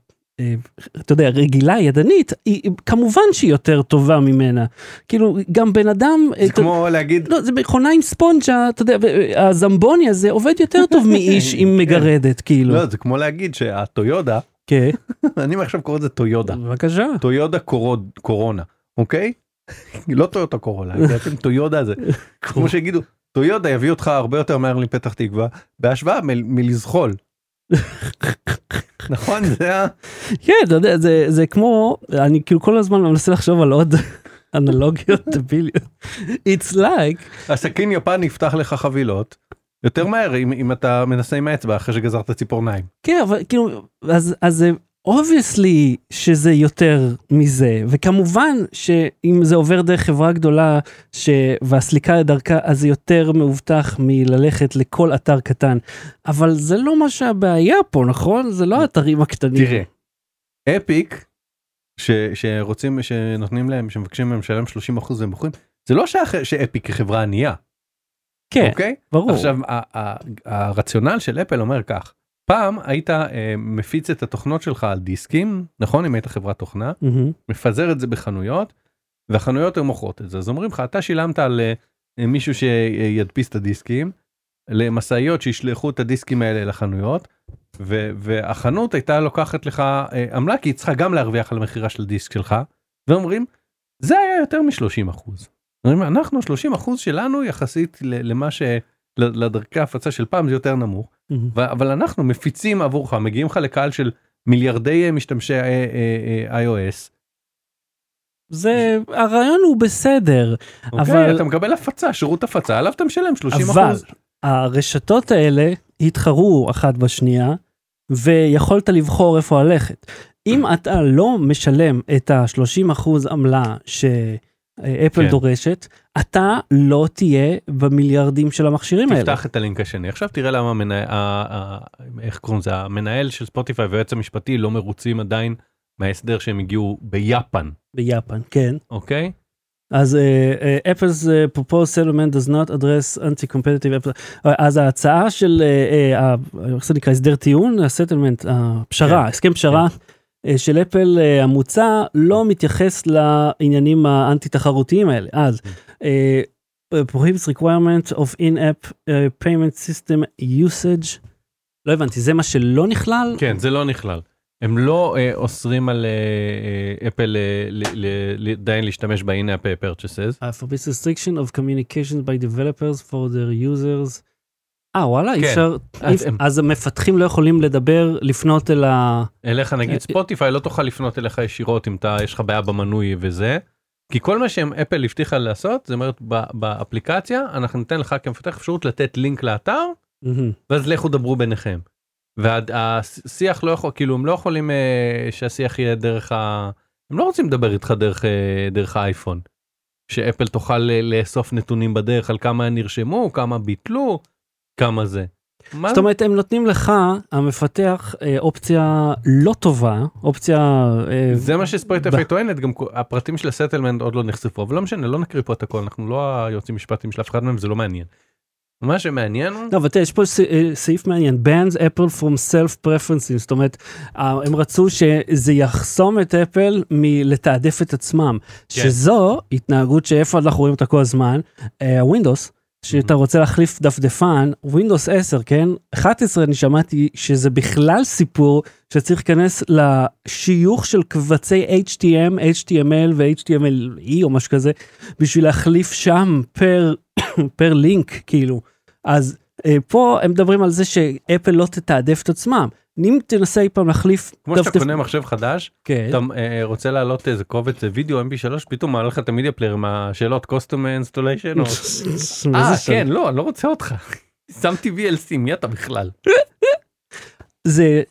אה, אתה יודע, רגילה, ידנית, היא, כמובן שהיא יותר טובה ממנה. כאילו, גם בן אדם... אה, זה אתה- כמו להגיד, לא, זה מכונה עם ספונג'ה, אתה יודע, הזמבוני הזה עובד יותר טוב מאיש עם מגרדת, כאילו. לא, זה כמו להגיד שהטויודה, כן, אני עכשיו קורא לזה טויודה, בבקשה. טויודה קורוד- קורונה, אוקיי? לא טויוטה קורולה, טויודה זה, כמו שיגידו, טויודה יביא אותך הרבה יותר מהר לפתח תקווה, בהשוואה מל- מלזחול. נכון, זה ה... כן, אתה יודע, זה- זה כמו, אני כאילו כל הזמן מנסה לחשוב על עוד אנלוגיות דביליות. It's like, הסכין יפני יפתח לך חבילות יותר מהר אם, אם אתה מנסה עם האצבע אחרי שגזרת ציפורניים. כן, אבל כאילו, אז אז obviously שזה יותר מזה, וכמובן שאם זה עובר דרך חברה גדולה ש... והסליקה לדרכה, אז זה יותר מאובטח מללכת לכל אתר קטן. אבל זה לא מה שהבעיה פה, נכון? זה לא האתרים הקטנים. תראה, Epic ש, שרוצים שנותנים להם שמבקשים מהם לשלם 30 אחוז ומוכרים זה לא שאח, שאפיק כחברה ענייה כן, אוקיי ברור. עכשיו ה, ה, הרציונל של אפל אומר כך פעם היית אה, מפיץ את התוכנות שלך על דיסקים נכון אם היית חברת תוכנה מהמם. מפזר את זה בחנויות והחנויות היו מוכרות את זה אז אומרים לך אתה שילמת על אה, מישהו שידפיס את הדיסקים למשאיות שישלחו את הדיסקים האלה לחנויות ו- והחנות הייתה לוקחת לך אה, עמלה כי היא צריכה גם להרוויח על המכירה של דיסק שלך ואומרים זה היה יותר מ-30 אחוז. אנחנו 30 אחוז שלנו יחסית למה ש... לדרכי ההפצה של פעם זה יותר נמוך. ו- אבל אנחנו מפיצים עבורך מגיעים לך לקהל של מיליארדי אה, משתמשי אה, אה, iOS זה, הרעיון הוא בסדר, אבל אבל- אתה מקבל הפצה שירות הפצה עליו אתה משלם 30 אבל אחוז. הרשתות האלה התחרו אחת בשנייה, ויכולת לבחור איפה ללכת. אם אתה לא משלם את ה-30% עמלה שאפל כן. דורשת, אתה לא תהיה במיליארדים של המכשירים האלה. תפתח את הלינק השני. עכשיו תראה למה המנהל, איך קוראים לזה? המנהל של ספוטיפיי והיועץ המשפטי לא מרוצים עדיין מההסדר שהם הגיעו ביפן. ביפן, כן. אוקיי? אז uh, proposed settlement does not address anti-competitive, uh, אז ההצעה של, uh, uh, איך זה נקרא, הסדר טיעון, הסטלמנט, הפשרה, כן, הסכם פשרה uh, של אפל uh, המוצע לא מתייחס לעניינים האנטי תחרותיים האלה. אז uh, prohibits requirement of in-app uh, payment system usage, לא הבנתי, זה מה שלא נכלל? כן זה לא נכלל. הם לא אה, אוסרים על אה, אה, אפל אה, עדיין להשתמש ב-in-app אה, purchases. Uh, forbids restriction of communications by developers for their users. אה וואלה, אי כן. אפשר, אז הם- אז המפתחים לא יכולים לדבר, לפנות אל ה... אליך נגיד אה, ספוטיפיי לא תוכל לפנות אליך ישירות אם אתה יש לך בעיה במנוי וזה. כי כל מה שהם אפל הבטיחה לעשות זה אומרת באפליקציה אנחנו ניתן לך כמפתח אפשרות לתת לינק לאתר. ואז לכו דברו ביניכם. והשיח לא יכול כאילו הם לא יכולים אה, שהשיח יהיה דרך ה... הם לא רוצים לדבר איתך דרך אה, דרך האייפון. שאפל תוכל אה, לאסוף נתונים בדרך על כמה נרשמו כמה ביטלו כמה זה. מה זאת אומרת, הם נותנים לך, המפתח, אה, אופציה לא טובה, אופציה... אה, זה מה שספוטיפיי ב- טוענת גם הפרטים של ה settlement עוד לא נחשפו אבל לא משנה לא נקריא פה את הכל אנחנו לא היועצים משפטיים של אף אחד מהם זה לא מעניין. מה שמעניין הוא לא, אבל תראה, יש פה ס- אה, סעיף מעניין, bans Apple from self-preferencing, זאת אומרת, הם רצו שזה יחסום את אפל מלתעדף את עצמם, כן. שזו התנהגות שאיפה אנחנו רואים אותה כל הזמן, ווינדוס, שאתה רוצה להחליף דפדפן, ווינדוס 10, כן? 11 אני שמעתי שזה בכלל סיפור שצריך להיכנס לשיוך של קבצי HTM, HTML ו-HTML-E או משהו כזה, בשביל להחליף שם פר, פר לינק, כאילו. אז אה, פה הם מדברים על זה שאפל לא תתעדף את עצמם. אם תנסה אי פעם להחליף כמו שאתה קונה מחשב חדש כן. אתה אה, רוצה להעלות איזה קובץ וידאו mp3 פתאום מעלה לך את ה media player עם השאלות installation או אה כן לא אני לא רוצה אותך. שמתי VLC מי אתה בכלל. זה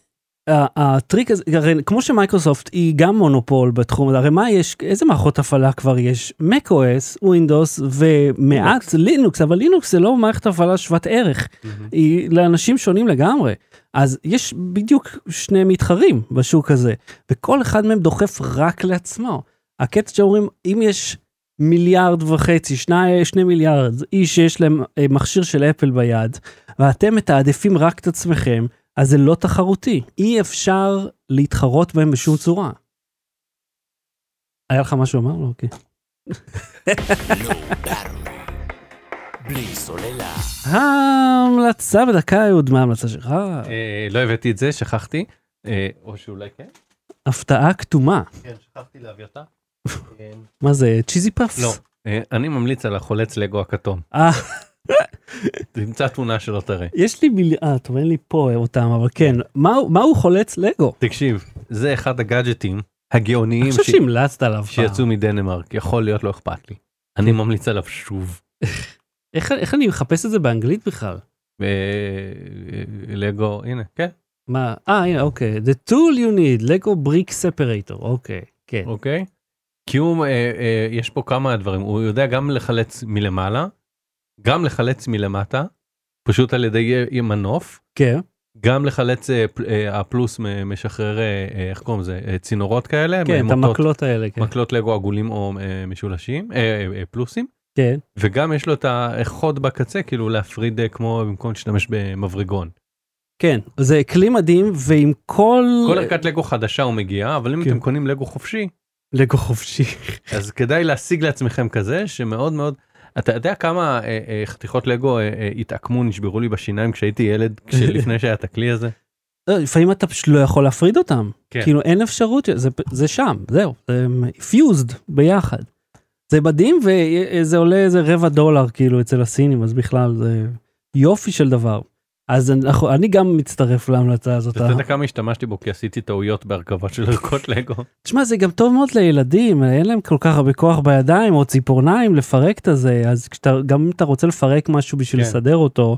הטריק הזה, הרי כמו שמייקרוסופט היא גם מונופול בתחום הזה, הרי מה יש, איזה מערכות הפעלה כבר יש? macOS, Windows ומעט לינוקס, אבל לינוקס זה לא מערכת הפעלה שוות ערך, היא לאנשים שונים לגמרי. אז יש בדיוק שני מתחרים בשוק הזה, וכל אחד מהם דוחף רק לעצמו. הקטע שאומרים, אם יש מיליארד וחצי, שני, שני מיליארד איש שיש להם אה, מכשיר של אפל ביד, ואתם מתעדפים רק את עצמכם, אז זה לא תחרותי. אי אפשר להתחרות בהם בשום צורה. היה לך משהו לומר? לא, אוקיי. בלי סוללה. ההמלצה בדקה, אהוד, מה ההמלצה שלך? אה, לא הבאתי את זה שכחתי אה, או שאולי כן. הפתעה כתומה. כן שכחתי להביא אותה. מה זה, צ'יזי פאפס? לא אה, אני ממליץ על החולץ לגו הכתום. תמצא תמונה שלא תראה. יש לי מיל... אה, טוב, אין לי פה אותם, אבל כן. מהו מהו חולץ לגו? תקשיב זה אחד הגאדג'טים אני הגאוניים חושב ש- שהמלצת עליו פעם. שיצאו מדנמרק יכול להיות לא אכפת לי. אני ממליץ עליו שוב. איך איך אני מחפש את זה באנגלית בכלל? לגו הנה כן מה? אה, הנה, אוקיי. The tool you need, לגו בריק ספרייטור, אוקיי. כן. אוקיי. כי הוא אה, אה, יש פה כמה דברים הוא יודע גם לחלץ מלמעלה לחלץ מלמטה פשוט על ידי מנוף כן. גם לחלץ אה, אה, הפלוס משחרר אה, איך קוראים לזה צינורות כאלה כן, את המקלות האלה, כן. מקלות לגו עגולים או משולשים פלוסים כן. וגם יש לו את החוד בקצה כאילו להפריד כמו במקום להשתמש במברגון. כן, זה כלי מדהים, ועם כל... כל ערכת לגו חדשה הוא מגיע אבל אם כן. אתם קונים לגו חופשי לגו חופשי. אז כדאי להשיג לעצמכם כזה שמאוד מאוד אתה יודע כמה אה, אה, חתיכות לגו אה, אה, התעקמו נשברו לי בשיניים כשהייתי ילד כשלפני שהיה את הכלי הזה. לא, לפעמים אתה פשוט לא יכול להפריד אותם. כן. כאילו אין אפשרות, זה, זה שם, זהו, זה פיוזד ביחד. זה מדהים וזה עולה איזה רבע דולר כאילו אצל הסינים, אז בכלל זה יופי של דבר. אז אנחנו, אני גם מצטרף להמלצה הזאת. אתה יודע כמה השתמשתי בו כי עשיתי טעויות בהרכבות של ערכות לגו. תשמע, זה גם טוב מאוד לילדים, אין להם כל כך הרבה כוח בידיים או ציפורניים לפרק את הזה, אז כשאתה, גם אם אתה רוצה לפרק משהו בשביל כן. לסדר אותו,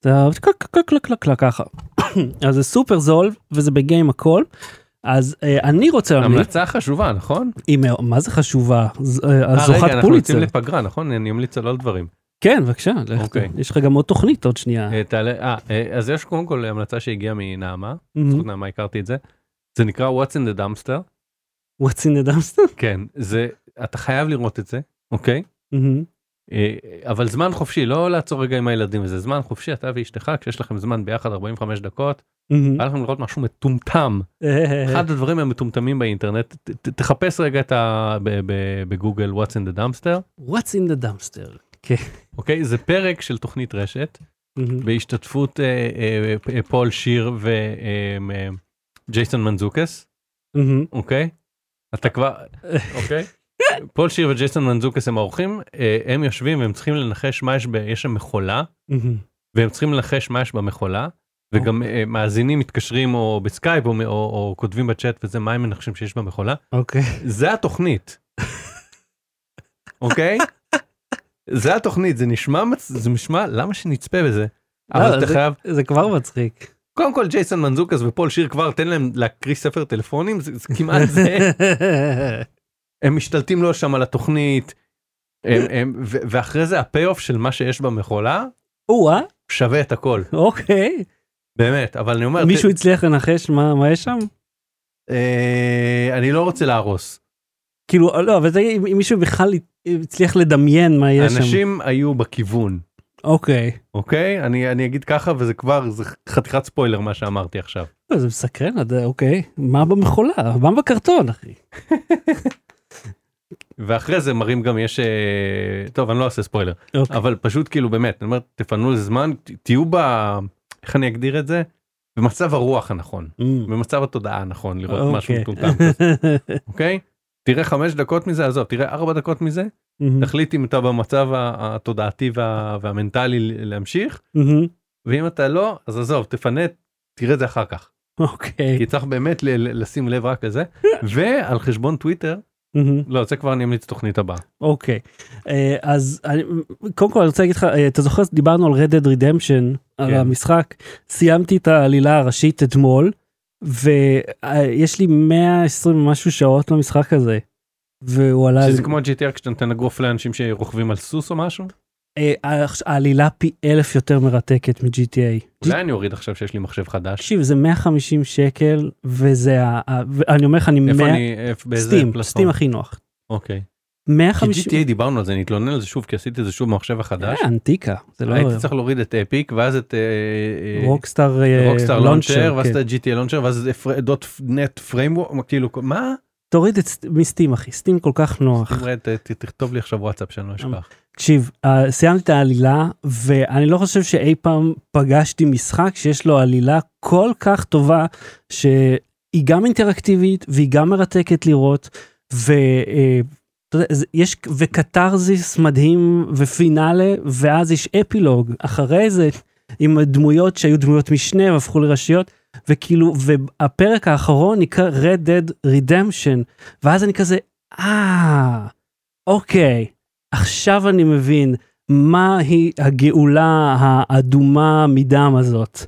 אתה ככה. אז זה סופר זול וזה בגיים הכל. אז אה, אני רוצה להמליץ, המלצה חשובה נכון? היא מה זה חשובה? אה, אה, זוכת רגע, אנחנו פוליצר. יוצאים לפגרה נכון? אני אמליץ על עוד דברים. כן, בבקשה, לך. אוקיי. יש לך גם עוד תוכנית עוד שנייה. אה, אה, אה, אז יש קודם כל המלצה שהגיעה מנעמה, מהמם. בזכות נעמה הכרתי את זה. זה נקרא What's in the dumpster. What's in the dumpster? כן, זה, אתה חייב לראות את זה, אוקיי? מהמם. אה, אבל זמן חופשי, לא לעצור רגע עם הילדים, זה זמן חופשי, אתה ואשתך, כשיש לכם זמן ביחד 45 דקות, מהמם. בא לכם לראות משהו מטומטם. אחד הדברים המטומטמים באינטרנט, ת- תחפש רגע את ה... בגוגל What's in the dumpster, What's in the dumpster? אוקיי? זה פרק של תוכנית רשת. בהשתתפות אה, אה, אה, פול שיר וג'ייסון מנזוקס. אוקיי? אתה כבר, אוקיי? פול שיר וג'ייסון מנזוקס הם האורחים, הם יושבים והם צריכים לנחש מה יש, ב- יש שם מכולה. והם צריכים לנחש מה יש במכולה, וגם אה, מאזינים מתקשרים או בסקייפ או, או, או כותבים בצ'אט וזה מה הם מנחשים שיש במכולה. אוקיי. זה התוכנית. אוקיי? זה התוכנית, זה נשמע, זה נשמע, למה שנצפה בזה? לא, אבל אתה זה- חייב, זה כבר מצחיק. קודם כל ג'ייסון מנזוקס ופול שיר כבר תן להם להקריא ספר טלפונים, זה, זה כמעט זה, הם משתלטים לו שם על התוכנית, הם, הם, ו- ואחרי זה ה payoff של מה שיש במכולה, או-אה, שווה את הכל, אוקיי. באמת, אבל אני אומר, מישהו ת- הצליח לנחש מה מה יש שם? אה, אני לא רוצה להרוס. כאילו, לא, אבל זה אם מישהו בכלל הצליח לדמיין מה יש שם. אנשים היו בכיוון. אוקיי. אוקיי אני אני אגיד ככה וזה כבר זה חתיכת ספוילר מה שאמרתי עכשיו. לא, זה מסקרן, אוקיי. מה במכולה? מה בקרטון, אחי? ואחרי זה מראים גם יש אה, טוב אני לא אעשה ספוילר אוקיי. אבל פשוט כאילו באמת אני אומר תפנו לזה זמן תהיו ב... איך אני אגדיר את זה? במצב הרוח הנכון אמ, במצב התודעה הנכון לראות משהו אוקיי. מטומטם כזה, אוקיי תראה חמש דקות מזה עזוב תראה ארבע דקות מזה אמ, תחליט אם אתה במצב התודעתי וה... והמנטלי להמשיך אמ, ואם אתה לא אז עזוב תפנה תראה את זה אחר כך אוקיי. כי צריך באמת ל- לשים לב רק לזה ועל חשבון טוויטר אמ, לא זה כבר אני אמליץ תוכנית הבאה. אוקיי. אה, אז אני- קודם כל אני רוצה להגיד לך, אה, אתה זוכר דיברנו על Red Dead Redemption, על כן. המשחק, סיימתי את העלילה הראשית אתמול, ויש לי 120 ומשהו שעות למשחק הזה. והוא עלה, שזה כמו GTR כשאתה נותן אגרוף לאנשים שרוכבים על סוס או משהו? אה, העלילה פי אלף יותר מרתקת מ-GTA. אולי אני אוריד עכשיו שיש לי מחשב חדש. תקשיב זה 150 שקל וזה ה... ואני אומר לך אני איפה 100... אני, באיזה Steam, Steam? הכי נוח. אוקיי. כי 150... GTA דיברנו על זה, אני אתלונן על זה שוב כי עשיתי את זה שוב במחשב החדש. אה, אנטיקה, זה לא... הייתי צריך להוריד את Epic ואז את Rockstar Rockstar launcher ואז כן. את ה-GTA launcher ואז את dot net framework כאילו מה? תוריד את סט- מ Steam אחי, Steam כל כך נוח. תכתוב לי עכשיו וואטסאפ שאני לא אשכח. תקשיב, אה, סיימתי את העלילה ואני לא חושב שאי פעם פגשתי משחק שיש לו עלילה כל כך טובה שהיא גם אינטראקטיבית והיא גם מרתקת לראות ויש וקתרזיס מדהים ופינאלה ואז יש אפילוג אחרי זה עם דמויות שהיו דמויות משנה והפכו לראשיות וכאילו והפרק האחרון נקרא Red Dead Redemption ואז אני כזה אה אוקיי עכשיו אני מבין מהי הגאולה האדומה מדם הזאת.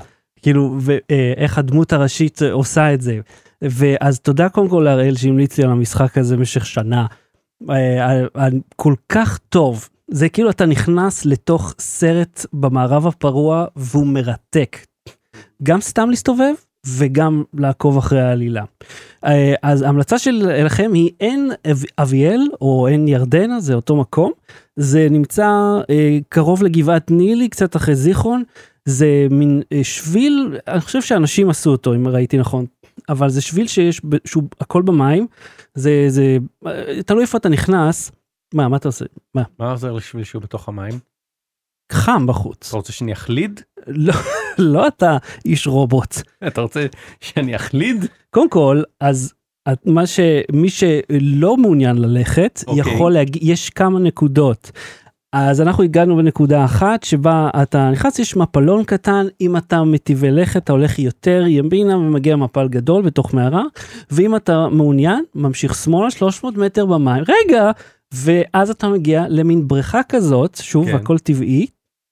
כאילו, ואיך הדמות הראשית עושה את זה. ואז תודה קודם כל להראל שהמליץ לי על המשחק הזה במשך שנה. אה, כל כך טוב. זה כאילו אתה נכנס לתוך סרט במערב הפרוע והוא מרתק. גם סתם להסתובב וגם לעקוב אחרי העלילה. אה, אז ההמלצה שלכם היא אב- אביאל או עין ירדנה, זה אותו מקום. זה נמצא אה, קרוב לגבעת נילי, קצת אחרי זיכרון. זה מין שביל, אני חושב שאנשים עשו אותו, אם ראיתי נכון. אבל זה שביל שיש, שהוא הכל במים. זה, זה, תלוי איפה אתה נכנס. מה, מה אתה עושה? מה? מה עוזר בשביל שהוא בתוך המים? חם בחוץ. אתה רוצה שאני אחליד? לא, לא אתה איש רובוט. אתה רוצה שאני אחליד? קודם כל, אז את- מה שמי שלא מעוניין ללכת, אוקיי. יכול להגיד, יש כמה נקודות. אז אנחנו הגענו בנקודה אחת שבה אתה נכנס, יש מפלון קטן, אם אתה מטיבי לכת, אתה הולך יותר ימינה ומגיע מפל גדול בתוך מערה, ואם אתה מעוניין, ממשיך שמאלה 300 מטר במים, רגע, ואז אתה מגיע למין בריכה כזאת, שוב, כן. הכל טבעי,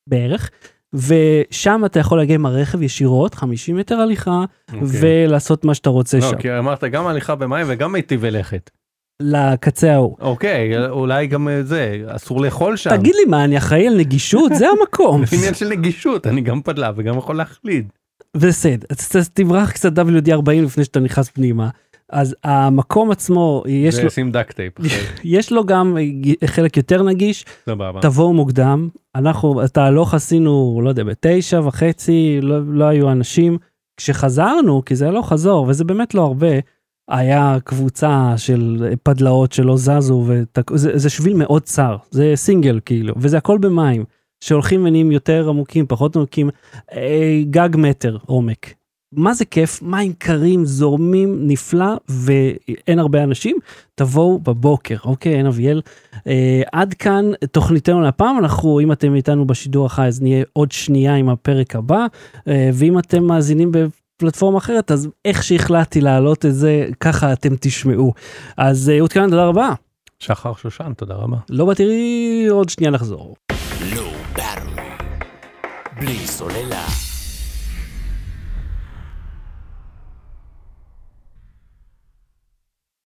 בערך, ושם אתה יכול להגיע עם הרכב ישירות, 50 מטר הליכה, אוקיי. ולעשות מה שאתה רוצה לא, שם, כי אמרת גם הליכה במים וגם מיטיבי לכת. לקצה ההוא. אוקיי, אולי גם אה, זה, אסור לאכול שם. תגיד לי מה, אני אחראי על נגישות? זה המקום. זה עניין של נגישות, אני גם פדלה וגם יכול להחליד. בסדר, אז תמרח קצת WD-40 לפני שאתה נכנס פנימה. אז המקום עצמו, יש לו, שים duct tape. יש לו גם חלק יותר נגיש, סבבה. תבואו מוקדם, אנחנו, את ההלוך עשינו, לא יודע, בתשע וחצי, לא, לא היו אנשים. כשחזרנו, כי זה הלוך חזור, וזה באמת לא הרבה, היה קבוצה של פדלאות שלא זזו, ותק... זה, זה שביל מאוד צר, זה סינגל כאילו, וזה הכל במים, שהולכים ונהיים יותר עמוקים, פחות עמוקים, אה, גג מטר עומק. מה זה כיף, מים קרים, זורמים, נפלא, ואין הרבה אנשים, תבואו בבוקר, אוקיי, עין אביאל. אה, עד כאן תוכניתנו להפעם, אנחנו, אם אתם איתנו בשידור החי, אז נהיה עוד שנייה עם הפרק הבא, אה, ואם אתם מאזינים בפלטפורמה אחרת, אז איך שהחלטתי להעלות את זה, ככה אתם תשמעו. אז אה, אהוד כהן, תודה רבה. שחר שושן, תודה רבה. לא בתראי, עוד שנייה נחזור. לא. בלי סוללה.